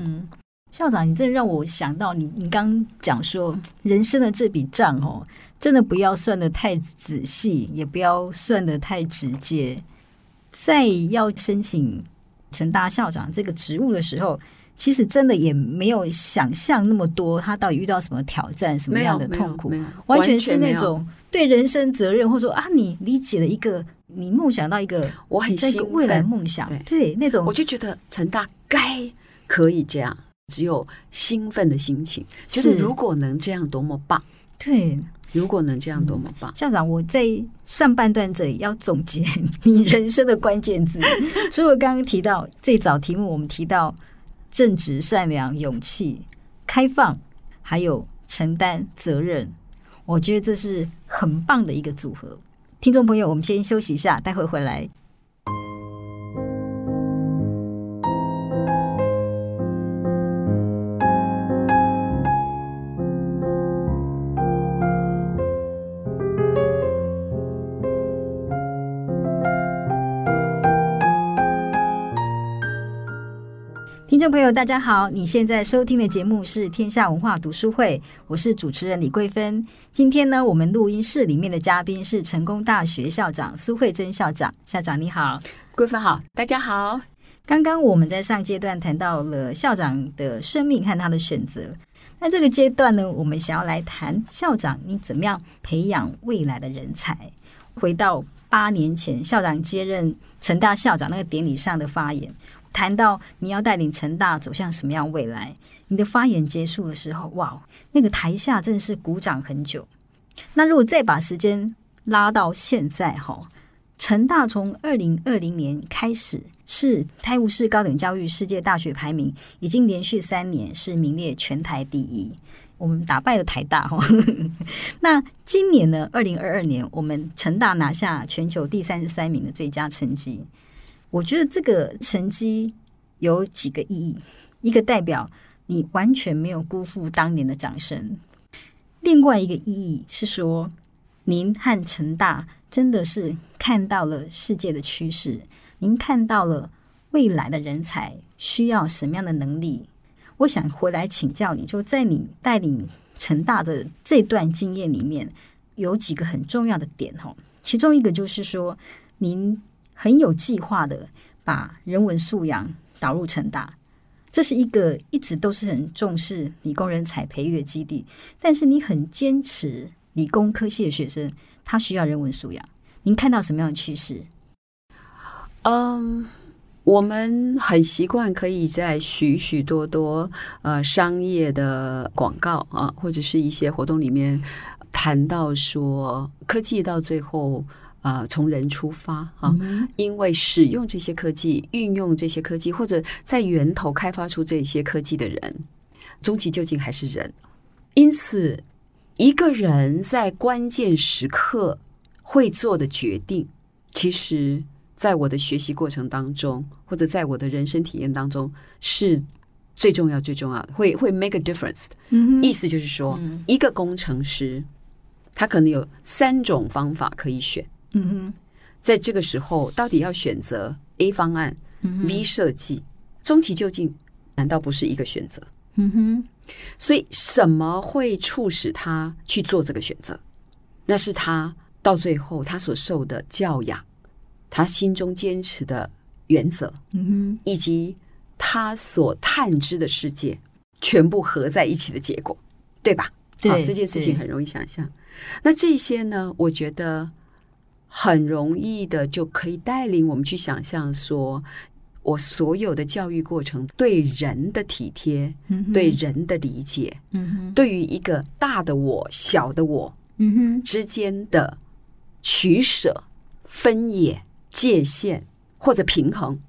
校长，你真的让我想到你，你刚讲说人生的这笔账哦，真的不要算的太仔细，也不要算的太直接。在要申请成大校长这个职务的时候。其实真的也没有想象那么多，他到底遇到什么挑战，什么样的痛苦，完全是那种对人生责任，或者说啊，你理解了一个，你梦想到一个，我很在一个未来梦想，对，对那种，我就觉得成大该可以这样，只有兴奋的心情，就是如果能这样，多么棒！对，如果能这样，多么棒！校长，我在上半段这里要总结你人生的关键字，所以我刚刚提到最早题目，我们提到。正直、善良、勇气、开放，还有承担责任，我觉得这是很棒的一个组合。听众朋友，我们先休息一下，待会回来。众朋友，大家好！你现在收听的节目是天下文化读书会，我是主持人李桂芬。今天呢，我们录音室里面的嘉宾是成功大学校长苏慧珍校长。校长你好，桂芬好，大家好。刚刚我们在上阶段谈到了校长的生命和他的选择，那这个阶段呢，我们想要来谈校长你怎么样培养未来的人才。回到八年前，校长接任成大校长那个典礼上的发言。谈到你要带领成大走向什么样未来，你的发言结束的时候，哇，那个台下真的是鼓掌很久。那如果再把时间拉到现在，哈，成大从二零二零年开始是泰晤士高等教育世界大学排名，已经连续三年是名列全台第一，我们打败了台大，哈。那今年呢，二零二二年，我们成大拿下全球第三十三名的最佳成绩。我觉得这个成绩有几个意义，一个代表你完全没有辜负当年的掌声，另外一个意义是说，您和成大真的是看到了世界的趋势，您看到了未来的人才需要什么样的能力。我想回来请教你，就在你带领成大的这段经验里面，有几个很重要的点哦，其中一个就是说您。很有计划的把人文素养导入成大，这是一个一直都是很重视理工人才培育的基地。但是你很坚持理工科系的学生，他需要人文素养。您看到什么样的趋势？嗯，我们很习惯可以在许许多多呃商业的广告啊，或者是一些活动里面谈到说，科技到最后。啊、呃，从人出发哈，因为使用这些科技、运用这些科技，或者在源头开发出这些科技的人，终其究竟还是人。因此，一个人在关键时刻会做的决定，其实在我的学习过程当中，或者在我的人生体验当中，是最重要、最重要的，会会 make a difference 的。嗯，意思就是说，一个工程师，他可能有三种方法可以选。嗯哼，在这个时候，到底要选择 A 方案、B 设计，终其究竟，难道不是一个选择？嗯哼，所以什么会促使他去做这个选择？那是他到最后他所受的教养，他心中坚持的原则，嗯哼，以及他所探知的世界全部合在一起的结果，对吧？对，这件事情很容易想象。那这些呢，我觉得很容易的就可以带领我们去想象说。我所有的教育过程，对人的体贴，嗯、对人的理解，对于一个大的我、小的我，之间的取舍、分野、界限或者平衡，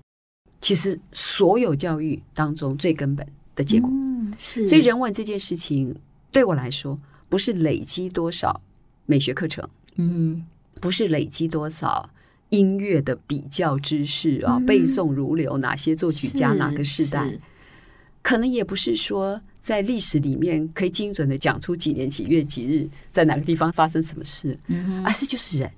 其实所有教育当中最根本的结果。嗯、是。所以人文这件事情对我来说，不是累积多少美学课程，嗯哼，不是累积多少。音乐的比较知识啊，背诵如流，哪些作曲家，哪个时代，可能也不是说在历史里面可以精准的讲出几年几月几日在哪个地方发生什么事，而是就是人。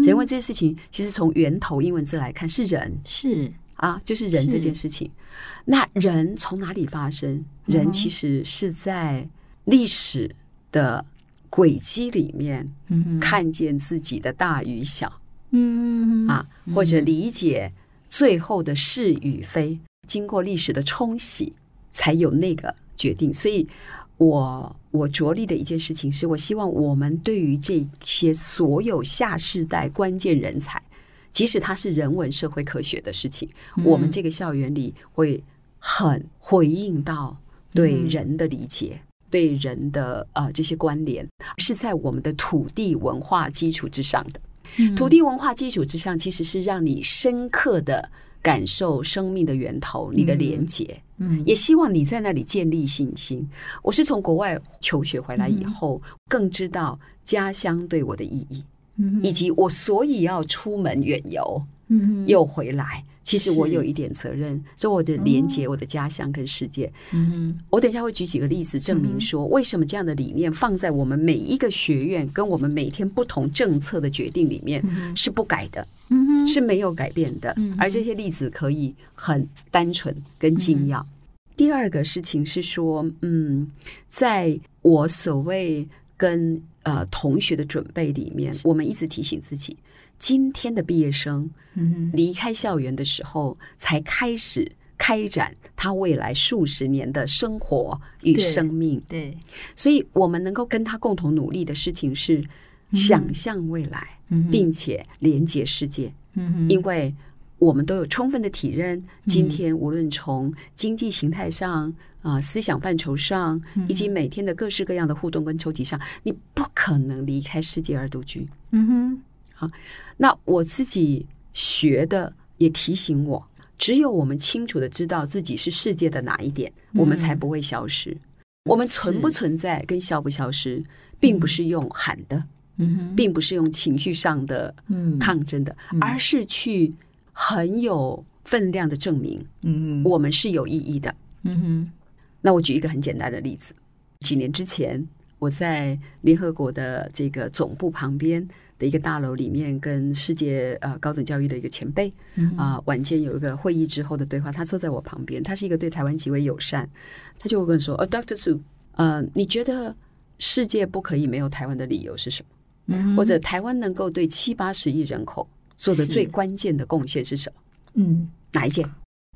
人文这件事情，其实从源头英文字来看是人，是啊，就是人这件事情。那人从哪里发生？人其实是在历史的轨迹里面，看见自己的大与小。嗯啊，或者理解最后的是与非，经过历史的冲洗，才有那个决定。所以我，我我着力的一件事情是，我希望我们对于这些所有下世代关键人才，即使他是人文社会科学的事情，嗯、我们这个校园里会很回应到对人的理解，嗯、对人的呃这些关联，是在我们的土地文化基础之上的。土地文化基础之上，其实是让你深刻的感受生命的源头，你的连结。嗯，也希望你在那里建立信心。我是从国外求学回来以后，更知道家乡对我的意义，以及我所以要出门远游，嗯又回来。其实我有一点责任，所以我的连接我的家乡跟世界。嗯，我等一下会举几个例子证明说，为什么这样的理念放在我们每一个学院跟我们每天不同政策的决定里面是不改的，嗯，是没有改变的。而这些例子可以很单纯跟精要。第二个事情是说，嗯，在我所谓跟呃同学的准备里面，我们一直提醒自己。今天的毕业生，离开校园的时候，才开始开展他未来数十年的生活与生命。对，对，所以我们能够跟他共同努力的事情是想象未来，并且连接世界。嗯因为我们都有充分的体认，今天无论从经济形态上啊、思想范畴上，以及每天的各式各样的互动跟抽集上，你不可能离开世界而独居。嗯哼。好，那我自己学的也提醒我，只有我们清楚的知道自己是世界的哪一点，嗯、我们才不会消失。我们存不存在跟消不消失，并不是用喊的，嗯。哼，并不是用情绪上的抗争的，嗯、而是去很有分量的证明，嗯哼，我们是有意义的，嗯哼。那我举一个很简单的例子，几年之前我在联合国的这个总部旁边。的一个大楼里面，跟世界呃高等教育的一个前辈啊，晚间有一个会议之后的对话，他坐在我旁边，他是一个对台湾极为友善，他就问说：“呃，Dr. Su，呃，你觉得世界不可以没有台湾的理由是什么？嗯、或者台湾能够对七八十亿人口做的最关键的贡献是什么？嗯，哪一件？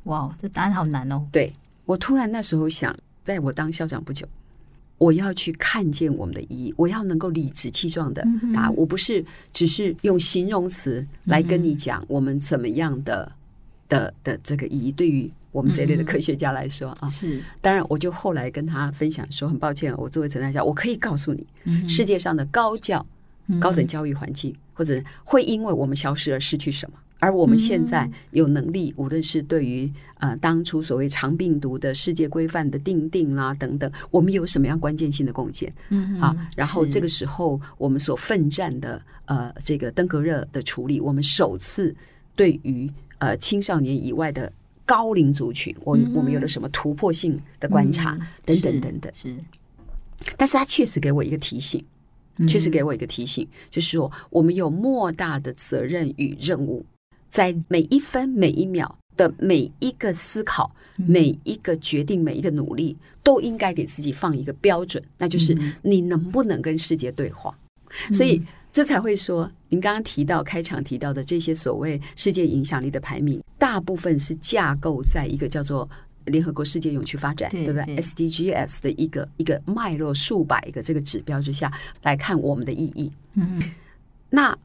哇，这答案好难哦。对，我突然那时候想，在我当校长不久。我要去看见我们的意义，我要能够理直气壮的答，嗯、我不是只是用形容词来跟你讲我们怎么样的、嗯、的的这个意义。对于我们这一类的科学家来说、啊，是当然，我就后来跟他分享说，很抱歉，我作为陈大家，我可以告诉你，世界上的高教、高等教育环境，或者会因为我们消失而失去什么。而我们现在有能力，无论是对于呃当初所谓长病毒的世界规范的定定啦等等，我们有什么样关键性的贡献？嗯啊，然后这个时候我们所奋战的呃这个登革热的处理，我们首次对于呃青少年以外的高龄族群，我我们有了什么突破性的观察等等等等。是，但是他确实给我一个提醒，确实给我一个提醒，就是说我们有莫大的责任与任务。在每一分每一秒的每一个思考、每一个决定、每一个努力，都应该给自己放一个标准，那就是你能不能跟世界对话？所以这才会说，您刚刚提到开场提到的这些所谓世界影响力的排名，大部分是架构在一个叫做联合国世界永续发展，对，对不对？SDGs 的一个一个脉络数百个这个指标之下来看我们的意义。嗯，那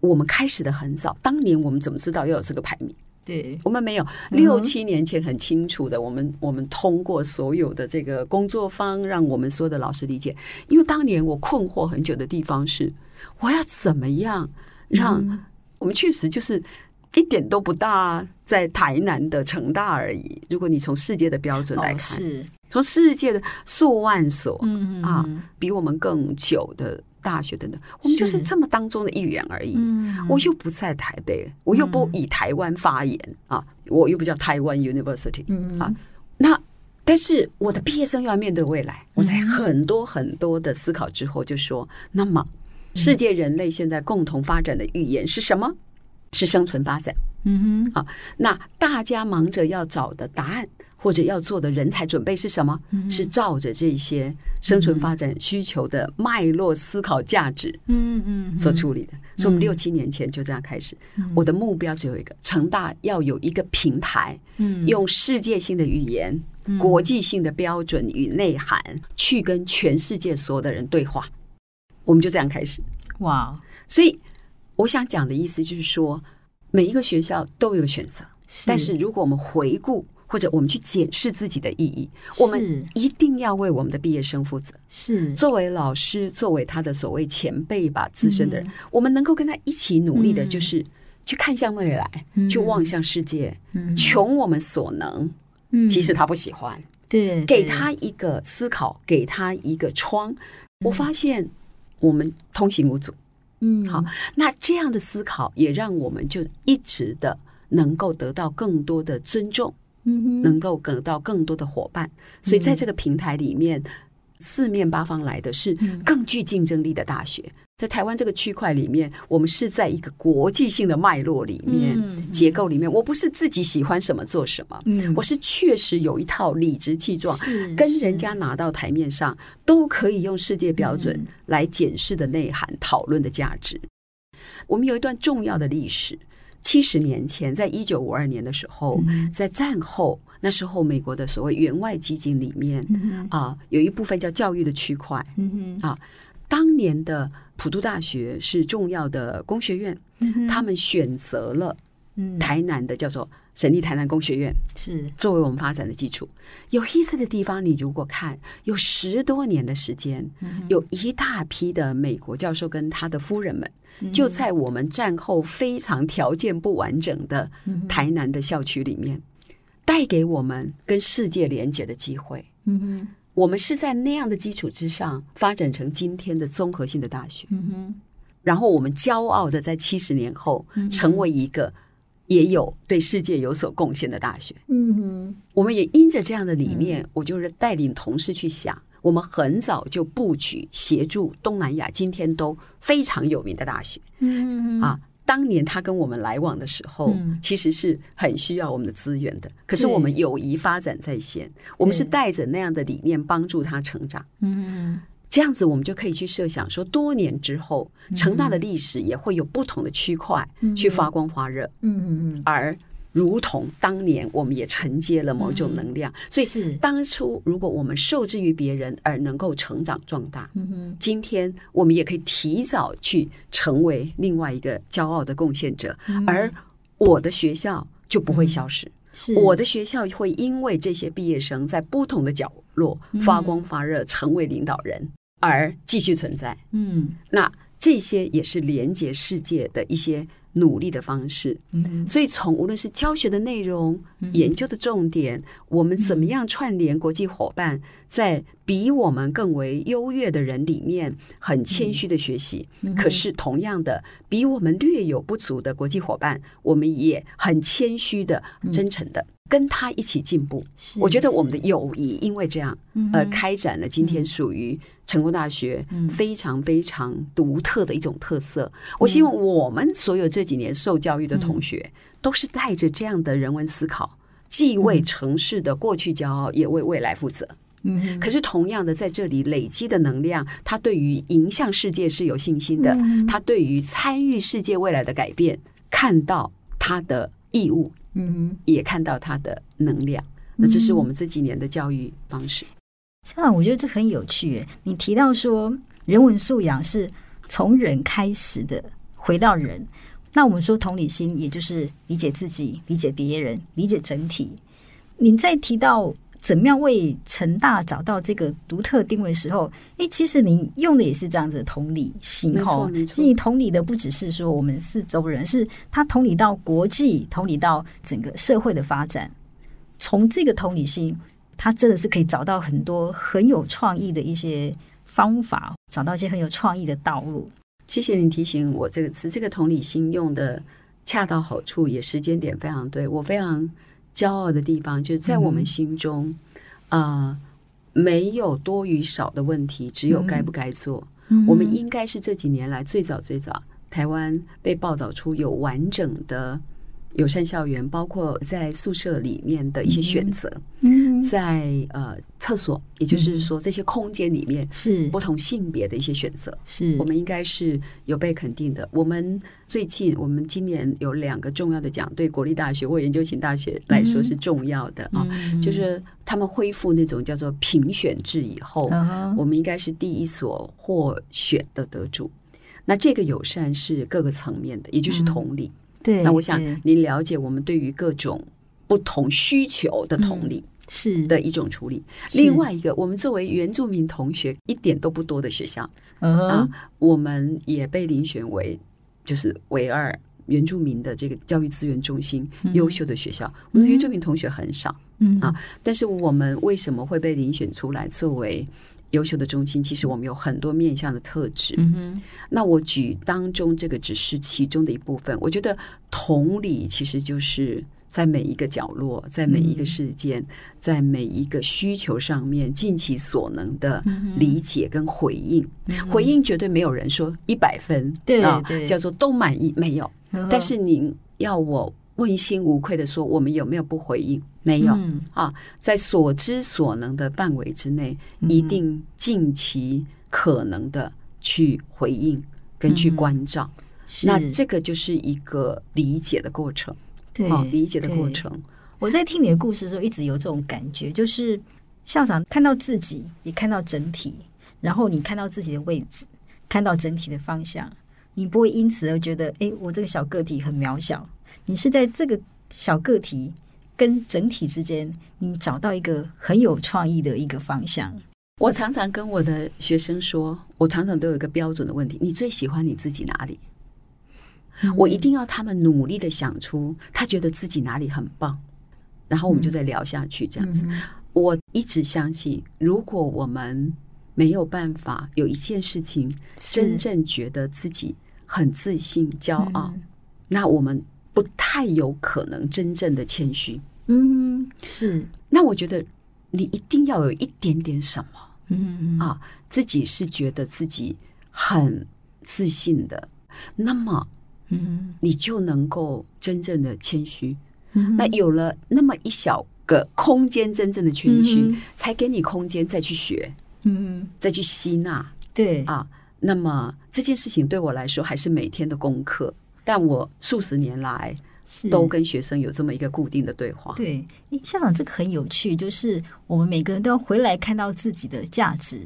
我们开始的很早，当年我们怎么知道要有这个排名？对，我们没有六七年前很清楚的，我们我们通过所有的这个工作方，让我们所有的老师理解。因为当年我困惑很久的地方是，我要怎么样让我们确实就是一点都不大，在台南的成大而已。如果你从世界的标准来看，是从世界的数万所啊，比我们更久的。大学等等，我们就是这么当中的一员而已。我又不在台北，我又不以台湾发言啊，我又不叫台湾 University 啊。那但是我的毕业生又要面对未来，我在很多很多的思考之后，就说：那么世界人类现在共同发展的语言是什么？是生存发展。嗯哼，好，那大家忙着要找的答案。或者要做的人才准备是什么？是照着这些生存发展需求的脉络思考价值，嗯嗯，所处理的。所以，我们六七年前就这样开始。我的目标只有一个：成大要有一个平台，嗯用世界性的语言、国际性的标准与内涵，去跟全世界所有的人对话。我们就这样开始。哇！所以，我想讲的意思就是说，每一个学校都有选择，但是如果我们回顾。或者我们去检视自己的意义，我们一定要为我们的毕业生负责。是作为老师，作为他的所谓前辈吧，资深的人，我们能够跟他一起努力的，就是去看向未来，去望向世界，穷我们所能。嗯即使他不喜欢，对，给他一个思考，给他一个窗。我发现我们通行无阻。嗯，好，那这样的思考也让我们就一直的能够得到更多的尊重。嗯，能够得到更多的伙伴，所以在这个平台里面，四面八方来的是更具竞争力的大学。在台湾这个区块里面，我们是在一个国际性的脉络里面、结构里面。我不是自己喜欢什么做什么，我是确实有一套理直气壮，跟人家拿到台面上都可以用世界标准来检视的内涵、讨论的价值。我们有一段重要的历史。七十年前，在一九五二年的时候，在战后那时候，美国的所谓援外基金里面啊，有一部分叫教育的区块啊。当年的普渡大学是重要的工学院，他们选择了台南的叫做省立台南工学院，是作为我们发展的基础。有意思的地方，你如果看，有十多年的时间，有一大批的美国教授跟他的夫人们。就在我们战后非常条件不完整的台南的校区里面，带给我们跟世界连接的机会。嗯哼，我们是在那样的基础之上发展成今天的综合性的大学。嗯哼，然后我们骄傲的在七十年后成为一个也有对世界有所贡献的大学。嗯哼，我们也因着这样的理念，我就是带领同事去想。我们很早就布局协助东南亚今天都非常有名的大学，嗯啊，当年他跟我们来往的时候，其实是很需要我们的资源的。可是我们友谊发展在先，我们是带着那样的理念帮助他成长。嗯，这样子我们就可以去设想说，多年之后，成大的历史也会有不同的区块去发光发热。嗯嗯嗯，而。如同当年，我们也承接了某种能量，所以当初如果我们受制于别人而能够成长壮大，嗯今天我们也可以提早去成为另外一个骄傲的贡献者，而我的学校就不会消失。我的学校会因为这些毕业生在不同的角落发光发热，成为领导人而继续存在。嗯，那这些也是连接世界的一些。努力的方式，所以从无论是教学的内容、研究的重点，我们怎么样串联国际伙伴，在比我们更为优越的人里面，很谦虚的学习。可是同样的，比我们略有不足的国际伙伴，我们也很谦虚的、真诚的。跟他一起进步，我觉得我们的友谊因为这样而开展了今天属于成功大学非常非常独特的一种特色。我希望我们所有这几年受教育的同学，都是带着这样的人文思考，既为城市的过去骄傲，也为未来负责。嗯，可是同样的，在这里累积的能量，他对于迎向世界是有信心的，他对于参与世界未来的改变，看到他的义务，嗯，也看到他的能量。那这是我们这几年的教育方式。是啊我觉得这很有趣。你提到说，人文素养是从人开始的，回到人。那我们说同理心，也就是理解自己、理解别人、理解整体。你在提到怎么样为成大找到这个独特定位的时候，哎，其实你用的也是这样子的同理心哈。其实你同理的不只是说我们四周人，是他同理到国际，同理到整个社会的发展。从这个同理心，他真的是可以找到很多很有创意的一些方法，找到一些很有创意的道路。谢谢你提醒我这个词，这个同理心用的恰到好处，也时间点非常对。我非常骄傲的地方，就是在我们心中，啊、嗯呃，没有多与少的问题，只有该不该做。嗯、我们应该是这几年来最早最早台湾被报道出有完整的。友善校园包括在宿舍里面的一些选择，嗯，在呃厕所，也就是说这些空间里面是。不同性别的一些选择，是。我们应该是有被肯定的。我们最近，我们今年有两个重要的奖，对国立大学或研究型大学来说是重要的啊，就是他们恢复那种叫做评选制以后，我们应该是第一所获选的得主。那这个友善是各个层面的，也就是同理。对，那我想您了解我们对于各种不同需求的同理是的一种处理。另外一个，我们作为原住民同学一点都不多的学校，啊，我们也被遴选为就是唯二原住民的这个教育资源中心优秀的学校。我们的原住民同学很少，嗯啊，但是我们为什么会被遴选出来作为？优秀的中心，其实我们有很多面向的特质。那我举当中这个只是其中的一部分。我觉得同理其实就是在每一个角落，在每一个事件，嗯、在每一个需求上面，尽其所能的理解跟回应。嗯、回应绝对没有人说一百分，对啊，叫做都满意没有。嗯、但是您要我。问心无愧的说，我们有没有不回应？没有、嗯、啊，在所知所能的范围之内，一定尽其可能的去回应跟去关照。嗯、那这个就是一个理解的过程，对、啊，理解的过程。我在听你的故事的时候，一直有这种感觉，就是校长看到自己，也看到整体，然后你看到自己的位置，看到整体的方向，你不会因此而觉得，哎，我这个小个体很渺小。你是在这个小个体跟整体之间，你找到一个很有创意的一个方向。我常常跟我的学生说，我常常都有一个标准的问题：你最喜欢你自己哪里？嗯、我一定要他们努力的想出他觉得自己哪里很棒，然后我们就再聊下去。这样子，嗯、我一直相信，如果我们没有办法有一件事情真正觉得自己很自信、骄傲，嗯、那我们。不太有可能真正的谦虚，嗯，是。那我觉得你一定要有一点点什么，嗯啊，自己是觉得自己很自信的，那么，嗯，你就能够真正的谦虚。嗯，那有了那么一小个空间，真正的谦虚，嗯，才给你空间再去学，嗯，再去吸纳，对啊。那么这件事情对我来说还是每天的功课。但我数十年来都跟学生有这么一个固定的对话。对，校长，这个很有趣，就是我们每个人都要回来看到自己的价值。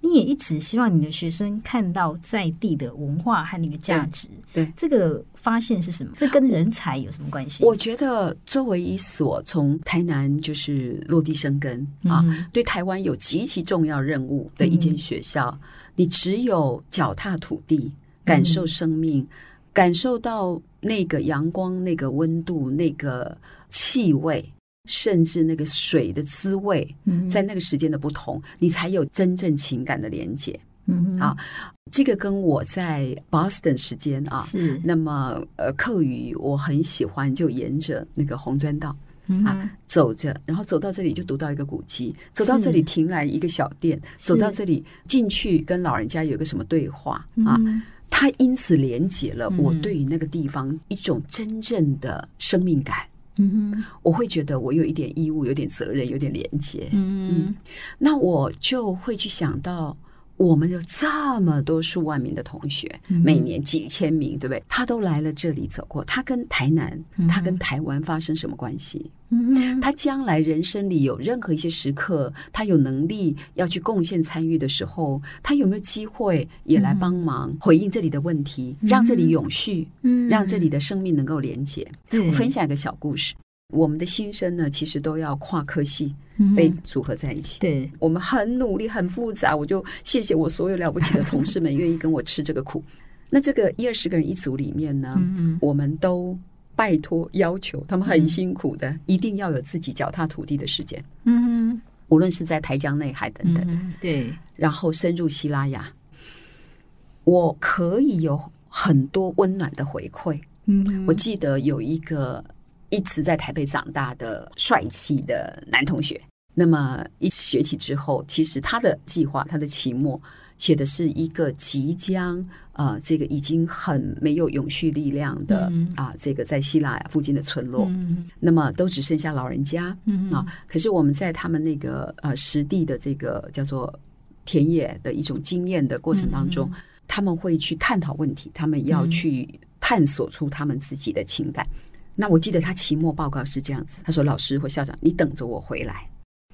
你也一直希望你的学生看到在地的文化和那个价值。对，对这个发现是什么？这跟人才有什么关系？我觉得，作为一所从台南就是落地生根、嗯、啊，对台湾有极其重要任务的一间学校，嗯、你只有脚踏土地，感受生命。嗯感受到那个阳光、那个温度、那个气味，甚至那个水的滋味，在那个时间的不同，你才有真正情感的连接。嗯啊，这个跟我在 Boston 时间啊，是。那么呃，课余我很喜欢，就沿着那个红砖道啊走着，然后走到这里就读到一个古迹，走到这里停来一个小店，走到这里进去跟老人家有个什么对话啊。他因此连接了我对于那个地方一种真正的生命感，嗯哼，我会觉得我有一点义务，有点责任，有点连接。嗯嗯，那我就会去想到。我们有这么多数万名的同学，每年几千名，对不对？他都来了这里走过，他跟台南，他跟台湾发生什么关系？嗯，他将来人生里有任何一些时刻，他有能力要去贡献参与的时候，他有没有机会也来帮忙回应这里的问题，让这里永续，嗯，让这里的生命能够连接？我分享一个小故事。我们的新生呢，其实都要跨科系被组合在一起。对，我们很努力，很复杂。我就谢谢我所有了不起的同事们，愿意跟我吃这个苦。那这个一二十个人一组里面呢，我们都拜托要求他们很辛苦的，一定要有自己脚踏土地的时间。嗯，无论是在台江内海等等，对，然后深入西拉雅，我可以有很多温暖的回馈。嗯，我记得有一个。一直在台北长大的帅气的男同学，那么一学期之后，其实他的计划，他的期末写的是一个即将啊、呃，这个已经很没有永续力量的啊、这个在希腊附近的村落，嗯、那么都只剩下老人家、嗯、啊。可是我们在他们那个呃实地的这个叫做田野的一种经验的过程当中，嗯、他们会去探讨问题，他们要去探索出他们自己的情感。那我记得他期末报告是这样子，他说：“老师或校长，你等着我回来，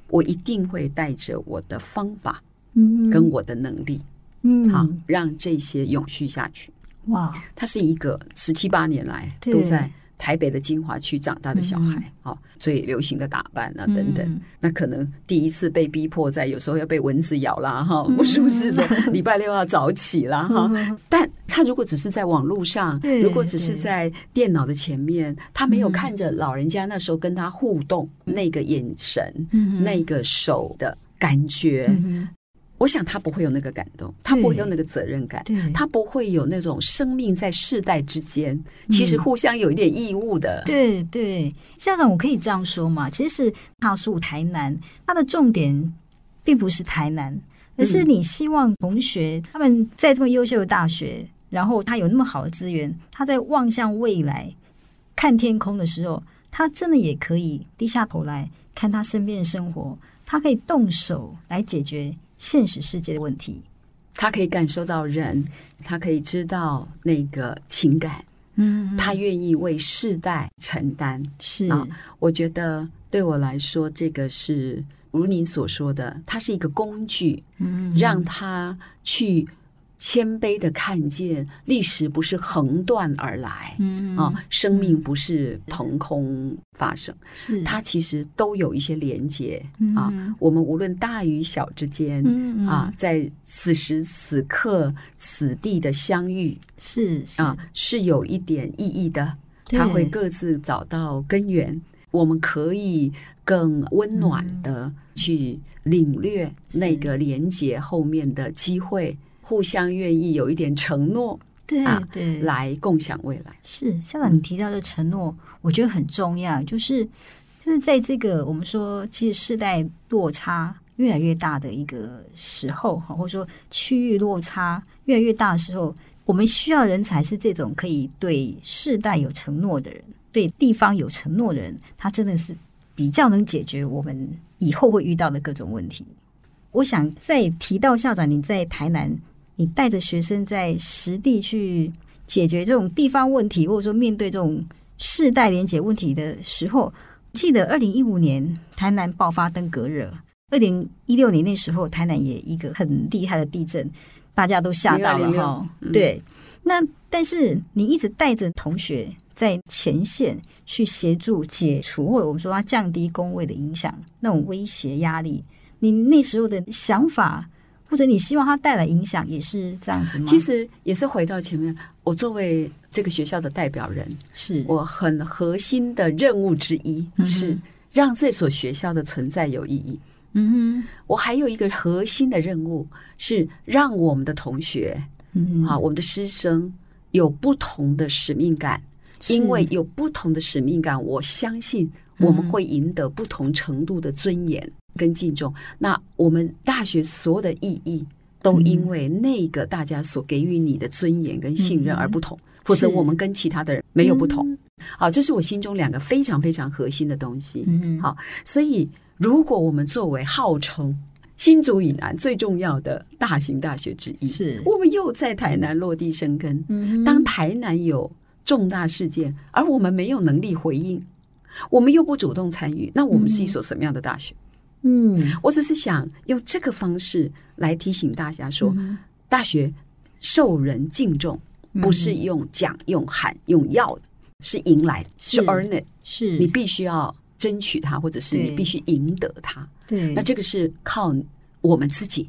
我一定会带着我的方法，嗯，跟我的能力，嗯，好，让这些永续下去。”哇，他是一个十七八年来都在。台北的精华区长大的小孩，好、嗯，最流行的打扮啊，等等，嗯、那可能第一次被逼迫在有时候要被蚊子咬啦，哈、嗯，不舒适的，礼拜六要早起啦，哈、嗯。但他如果只是在网络上，如果只是在电脑的前面，他没有看着老人家那时候跟他互动、嗯、那个眼神、嗯、那个手的感觉。嗯我想他不会有那个感动，他不会有那个责任感，他不会有那种生命在世代之间其实互相有一点义务的。对对，校长，我可以这样说嘛？其实他说台南，它的重点并不是台南，而是你希望同学他们在这么优秀的大学，然后他有那么好的资源，他在望向未来看天空的时候，他真的也可以低下头来看他身边的生活，他可以动手来解决。现实世界的问题，他可以感受到人，他可以知道那个情感，嗯，他愿意为世代承担。是啊，我觉得对我来说，这个是如您所说的，它是一个工具，嗯，让他去。谦卑的看见历史不是横断而来，嗯。啊，生命不是腾空发生，是。它其实都有一些连接啊。我们无论大与小之间啊，在此时此刻此地的相遇，是啊，是有一点意义的。它会各自找到根源，我们可以更温暖的去领略那个连接后面的机会。互相愿意有一点承诺，对对，来共享未来。是校长，你提到的承诺，我觉得很重要。就是就是在这个我们说，其实世代落差越来越大的一个时候，哈，或者说区域落差越来越大的时候，我们需要人才是这种可以对世代有承诺的人，对地方有承诺的人，他真的是比较能解决我们以后会遇到的各种问题。我想再提到校长，你在台南。你带着学生在实地去解决这种地方问题，或者说面对这种世代连结问题的时候，记得二零一五年台南爆发登革热，二零一六年那时候台南也一个很厉害的地震，大家都吓到了哈。对，那但是你一直带着同学在前线去协助解除，或者我们说要降低工位的影响，那种威胁压力，你那时候的想法。或者你希望它带来影响也是这样子吗？其实也是回到前面，我作为这个学校的代表人，是我很核心的任务之一，是让这所学校的存在有意义。嗯哼，我还有一个核心的任务是让我们的同学，嗯，啊，我们的师生有不同的使命感，因为有不同的使命感，我相信我们会赢得不同程度的尊严。跟敬重，那我们大学所有的意义，都因为那个大家所给予你的尊严跟信任而不同，否则我们跟其他的人没有不同。好，这是我心中两个非常非常核心的东西。嗯，好，所以如果我们作为号称新竹以南最重要的大型大学之一，是我们又在台南落地生根。嗯，当台南有重大事件，而我们没有能力回应，我们又不主动参与，那我们是一所什么样的大学？嗯，我只是想用这个方式来提醒大家说，大学受人敬重，不是用讲、用喊、用要的。是赢来的，是 earn it，是你必须要争取它，或者是你必须赢得它。对，那这个是靠我们自己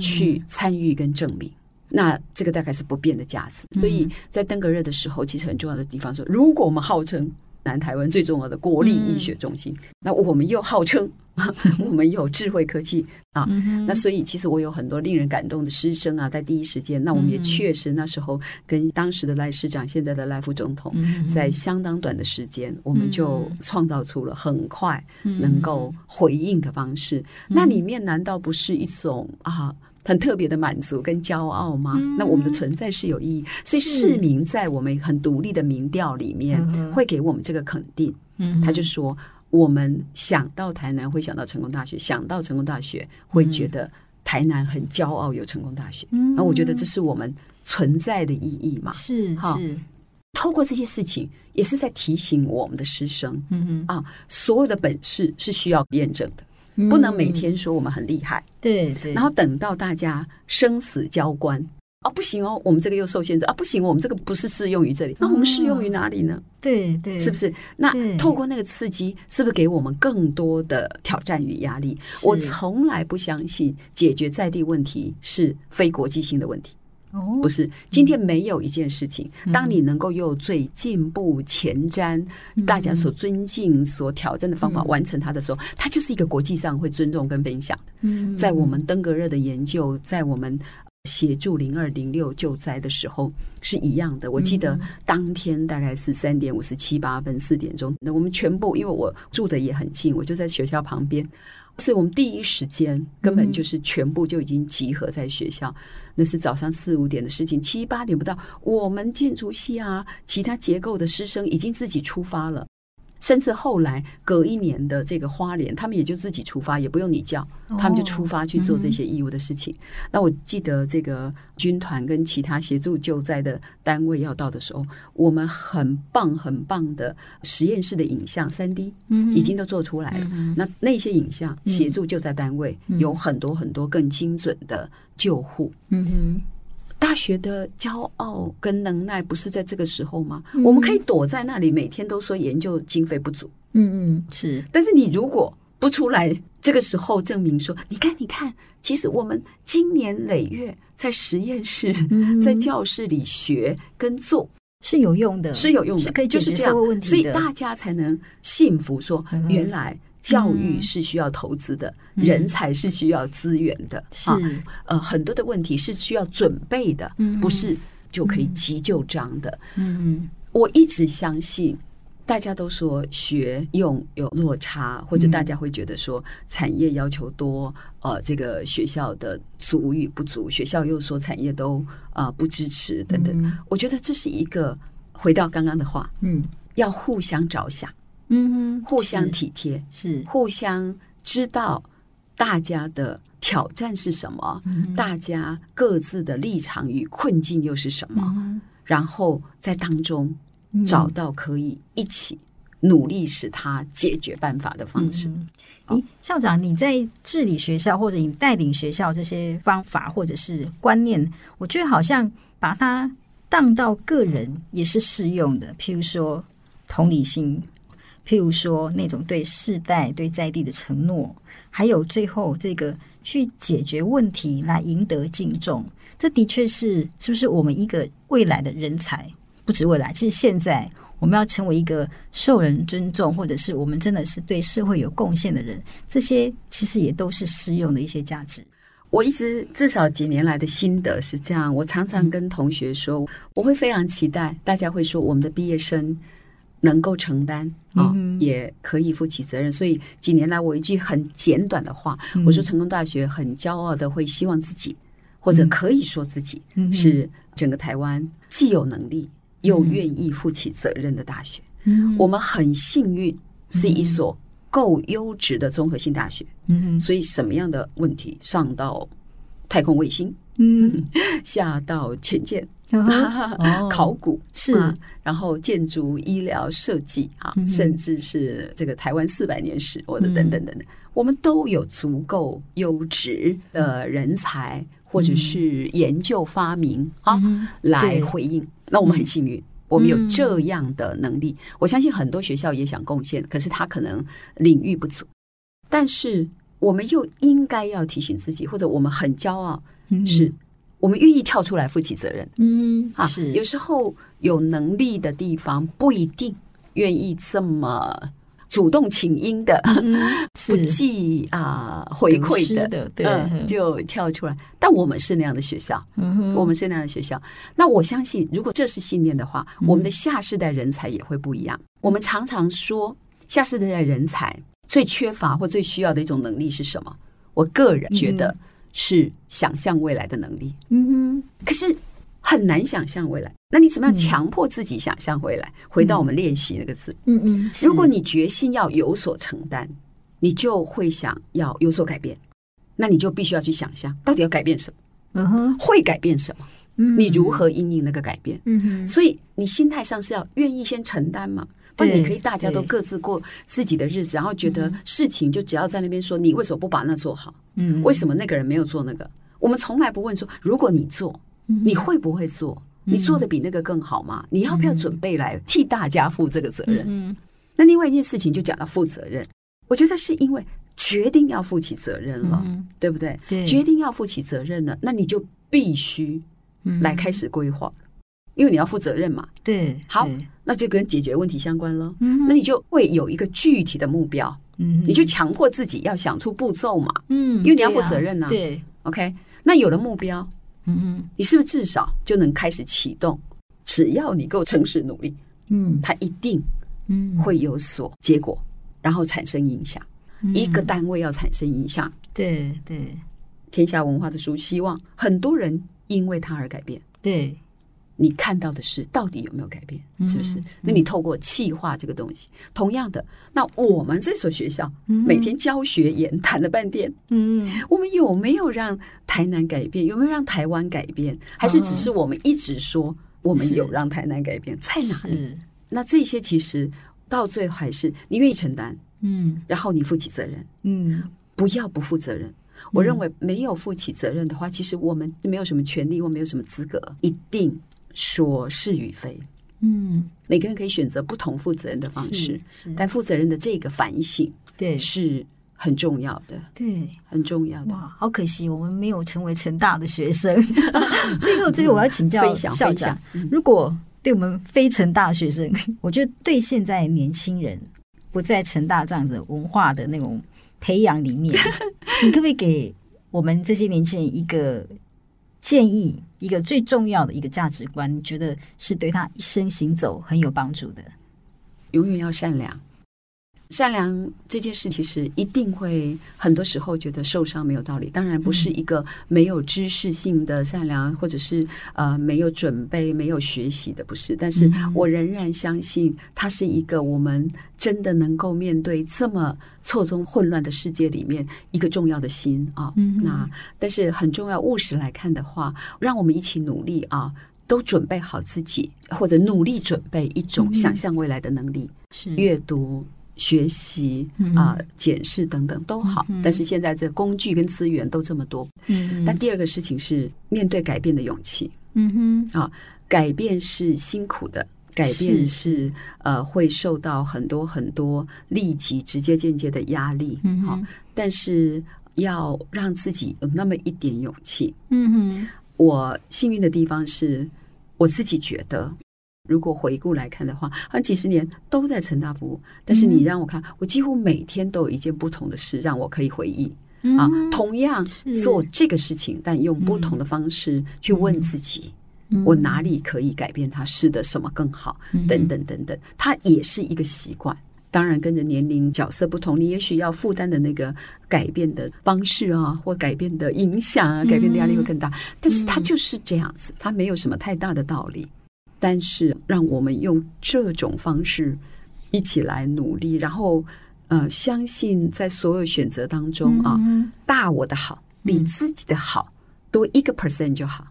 去参与跟证明。嗯、那这个大概是不变的价值。嗯、所以在登革热的时候，其实很重要的地方说，如果我们号称。南台湾最重要的国立医学中心，嗯、那我们又号称 我们有智慧科技啊，嗯、那所以其实我有很多令人感动的师生啊，在第一时间，那我们也确实那时候跟当时的赖市长，现在的赖副总统，在相当短的时间，我们就创造出了很快能够回应的方式。那里面难道不是一种啊？很特别的满足跟骄傲吗？嗯、那我们的存在是有意义，所以市民在我们很独立的民调里面会给我们这个肯定。嗯，他就说，我们想到台南会想到成功大学，想到成功大学会觉得台南很骄傲有成功大学。嗯，那我觉得这是我们存在的意义嘛。是是，透过这些事情，也是在提醒我们的师生，嗯啊，所有的本事是需要验证的。不能每天说我们很厉害，对对，然后等到大家生死交关啊，不行哦，我们这个又受限制啊，不行，我们这个不是适用于这里，那我们适用于哪里呢？对对，是不是？那透过那个刺激，是不是给我们更多的挑战与压力？我从来不相信解决在地问题是非国际性的问题。哦，不是，今天没有一件事情，当你能够用最进步、前瞻、大家所尊敬、所挑战的方法完成它的时候，它就是一个国际上会尊重跟分享的。嗯，在我们登革热的研究，在我们协助零二零六救灾的时候是一样的。我记得当天大概是三点五十七八分，四点钟，那我们全部因为我住的也很近，我就在学校旁边。所以我们第一时间根本就是全部就已经集合在学校，那是早上四五点的事情，七八点不到，我们建筑系啊，其他结构的师生已经自己出发了。甚至后来隔一年的这个花莲，他们也就自己出发，也不用你叫，他们就出发去做这些义务的事情。那我记得这个军团跟其他协助救灾的单位要到的时候，我们很棒很棒的实验室的影像三 D，已经都做出来了。那那些影像协助救灾单位有很多很多更精准的救护。嗯哼。大学的骄傲跟能耐不是在这个时候吗？嗯、我们可以躲在那里，每天都说研究经费不足。嗯嗯，是。但是你如果不出来，这个时候证明说，你看，你看，其实我们经年累月在实验室、嗯、在教室里学跟做是有用的，是有用的，是可以解决社会问题的，所以大家才能信服说，原来。教育是需要投资的，嗯、人才是需要资源的，是、啊、呃，很多的问题是需要准备的，嗯、不是就可以急就章的。嗯，我一直相信，大家都说学用有落差，或者大家会觉得说产业要求多，呃，这个学校的足与不足，学校又说产业都啊、呃、不支持等等。嗯、我觉得这是一个回到刚刚的话，嗯，要互相着想。嗯，互相体贴是，互相知道大家的挑战是什么，嗯、大家各自的立场与困境又是什么，嗯、然后在当中找到可以一起努力使他解决办法的方式。嗯好。校长，你在治理学校或者你带领学校这些方法或者是观念，我觉得好像把它当到个人也是适用的，譬如说同理心。譬如说，那种对世代、对在地的承诺，还有最后这个去解决问题来赢得敬重，这的确是是不是我们一个未来的人才？不止未来，其实现在我们要成为一个受人尊重，或者是我们真的是对社会有贡献的人，这些其实也都是适用的一些价值。我一直至少几年来的心得是这样，我常常跟同学说，我会非常期待大家会说我们的毕业生。能够承担啊，也可以负起责任。所以几年来，我一句很简短的话，嗯、我说成功大学很骄傲的会希望自己，或者可以说自己是整个台湾既有能力又愿意负起责任的大学。嗯，我们很幸运是一所够优质的综合性大学，嗯，所以什么样的问题上到太空卫星，嗯，下到潜舰。考古是，然后建筑、医疗设计啊，甚至是这个台湾四百年史，我的等等等等，我们都有足够优质的人才，或者是研究发明啊，来回应。那我们很幸运，我们有这样的能力。我相信很多学校也想贡献，可是他可能领域不足。但是我们又应该要提醒自己，或者我们很骄傲是。我们愿意跳出来负起责任，嗯，啊，是有时候有能力的地方不一定愿意这么主动请缨的，不计啊回馈的，对，就跳出来。但我们是那样的学校，我们是那样的学校。那我相信，如果这是信念的话，我们的下世代人才也会不一样。我们常常说，下世代的人才最缺乏或最需要的一种能力是什么？我个人觉得。是想象未来的能力，嗯哼，可是很难想象未来。那你怎么样强迫自己想象未来？嗯、回到我们练习那个字，嗯嗯，如果你决心要有所承担，你就会想要有所改变，那你就必须要去想象到底要改变什么，嗯哼，会改变什么？嗯，你如何因应那个改变？嗯哼，所以你心态上是要愿意先承担嘛。不然你可以大家都各自过自己的日子，然后觉得事情就只要在那边说，你为什么不把那做好？嗯，为什么那个人没有做那个？我们从来不问说，如果你做，你会不会做？你做的比那个更好吗？你要不要准备来替大家负这个责任？嗯，那另外一件事情就讲到负责任，我觉得是因为决定要负起责任了，对不对？对，决定要负起责任了，那你就必须来开始规划。因为你要负责任嘛，对，好，那就跟解决问题相关了。嗯，那你就会有一个具体的目标，嗯，你就强迫自己要想出步骤嘛，嗯，因为你要负责任啊，对，OK，那有了目标，嗯，你是不是至少就能开始启动？只要你够诚实努力，嗯，它一定，嗯，会有所结果，然后产生影响。一个单位要产生影响，对对，天下文化的书希望很多人因为它而改变，对。你看到的是到底有没有改变？是不是？那你透过气化这个东西，同样的，那我们这所学校每天教学研谈了半天，嗯，我们有没有让台南改变？有没有让台湾改变？还是只是我们一直说我们有让台南改变？在哪里？那这些其实到最后还是你愿意承担，嗯，然后你负起责任，嗯，不要不负责任。我认为没有负起责任的话，其实我们没有什么权利，或没有什么资格，一定。说是与非，嗯，每个人可以选择不同负责任的方式，但负责任的这个反省，对，是很重要的，对，很重要的。哇，好可惜，我们没有成为成大的学生。最后，最后我要请教校长，如果对我们非成大学生，我觉得对现在年轻人不在成大这样子文化的那种培养里面，你可不可以给我们这些年轻人一个建议？一个最重要的一个价值观，你觉得是对他一生行走很有帮助的？永远要善良。善良这件事，其实一定会很多时候觉得受伤没有道理。当然不是一个没有知识性的善良，或者是呃没有准备、没有学习的，不是。但是我仍然相信，它是一个我们真的能够面对这么错综混乱的世界里面一个重要的心啊。那但是很重要，务实来看的话，让我们一起努力啊，都准备好自己，或者努力准备一种想象未来的能力，是阅读。学习啊、呃，检视等等都好，嗯、但是现在这工具跟资源都这么多。嗯，但第二个事情是面对改变的勇气。嗯哼，啊，改变是辛苦的，改变是，是呃会受到很多很多立即、直接、间接的压力。嗯好，但是要让自己有那么一点勇气。嗯哼，我幸运的地方是我自己觉得。如果回顾来看的话，好像几十年都在成大服务，但是你让我看，我几乎每天都有一件不同的事让我可以回忆。啊，同样做这个事情，但用不同的方式去问自己，我哪里可以改变它，是的什么更好，等等等等，它也是一个习惯。当然，跟着年龄角色不同，你也许要负担的那个改变的方式啊，或改变的影响啊，改变的压力会更大。但是它就是这样子，它没有什么太大的道理。但是让我们用这种方式一起来努力，然后呃，相信在所有选择当中啊，嗯、大我的好比自己的好多一个 percent 就好。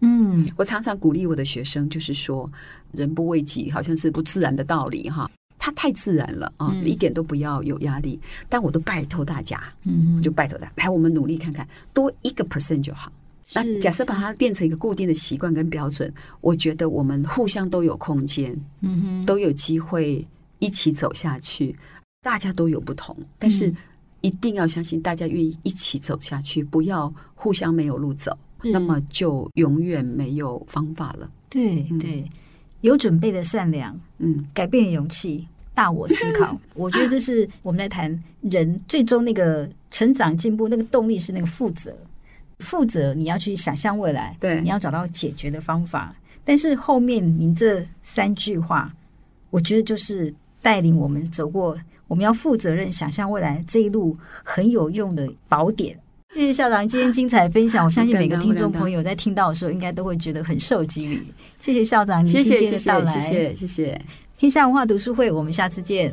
嗯，我常常鼓励我的学生，就是说，人不为己，好像是不自然的道理哈。它太自然了啊，一点都不要有压力。但我都拜托大家，嗯，我就拜托大家，来，我们努力看看，多一个 percent 就好。那假设把它变成一个固定的习惯跟标准，我觉得我们互相都有空间，嗯哼，都有机会一起走下去。大家都有不同，但是一定要相信，大家愿意一起走下去，不要互相没有路走。那么就永远没有方法了。对对，有准备的善良，嗯，改变的勇气，大我思考。我觉得这是我们来谈人最终那个成长进步那个动力是那个负责。负责你要去想象未来，对，你要找到解决的方法。但是后面您这三句话，我觉得就是带领我们走过我们要负责任、想象未来这一路很有用的宝典。谢谢校长今天精彩分享，我相信每个听众朋友在听到的时候，应该都会觉得很受激励。谢谢校长，您今天的到来，谢谢谢谢。天下文化读书会，我们下次见。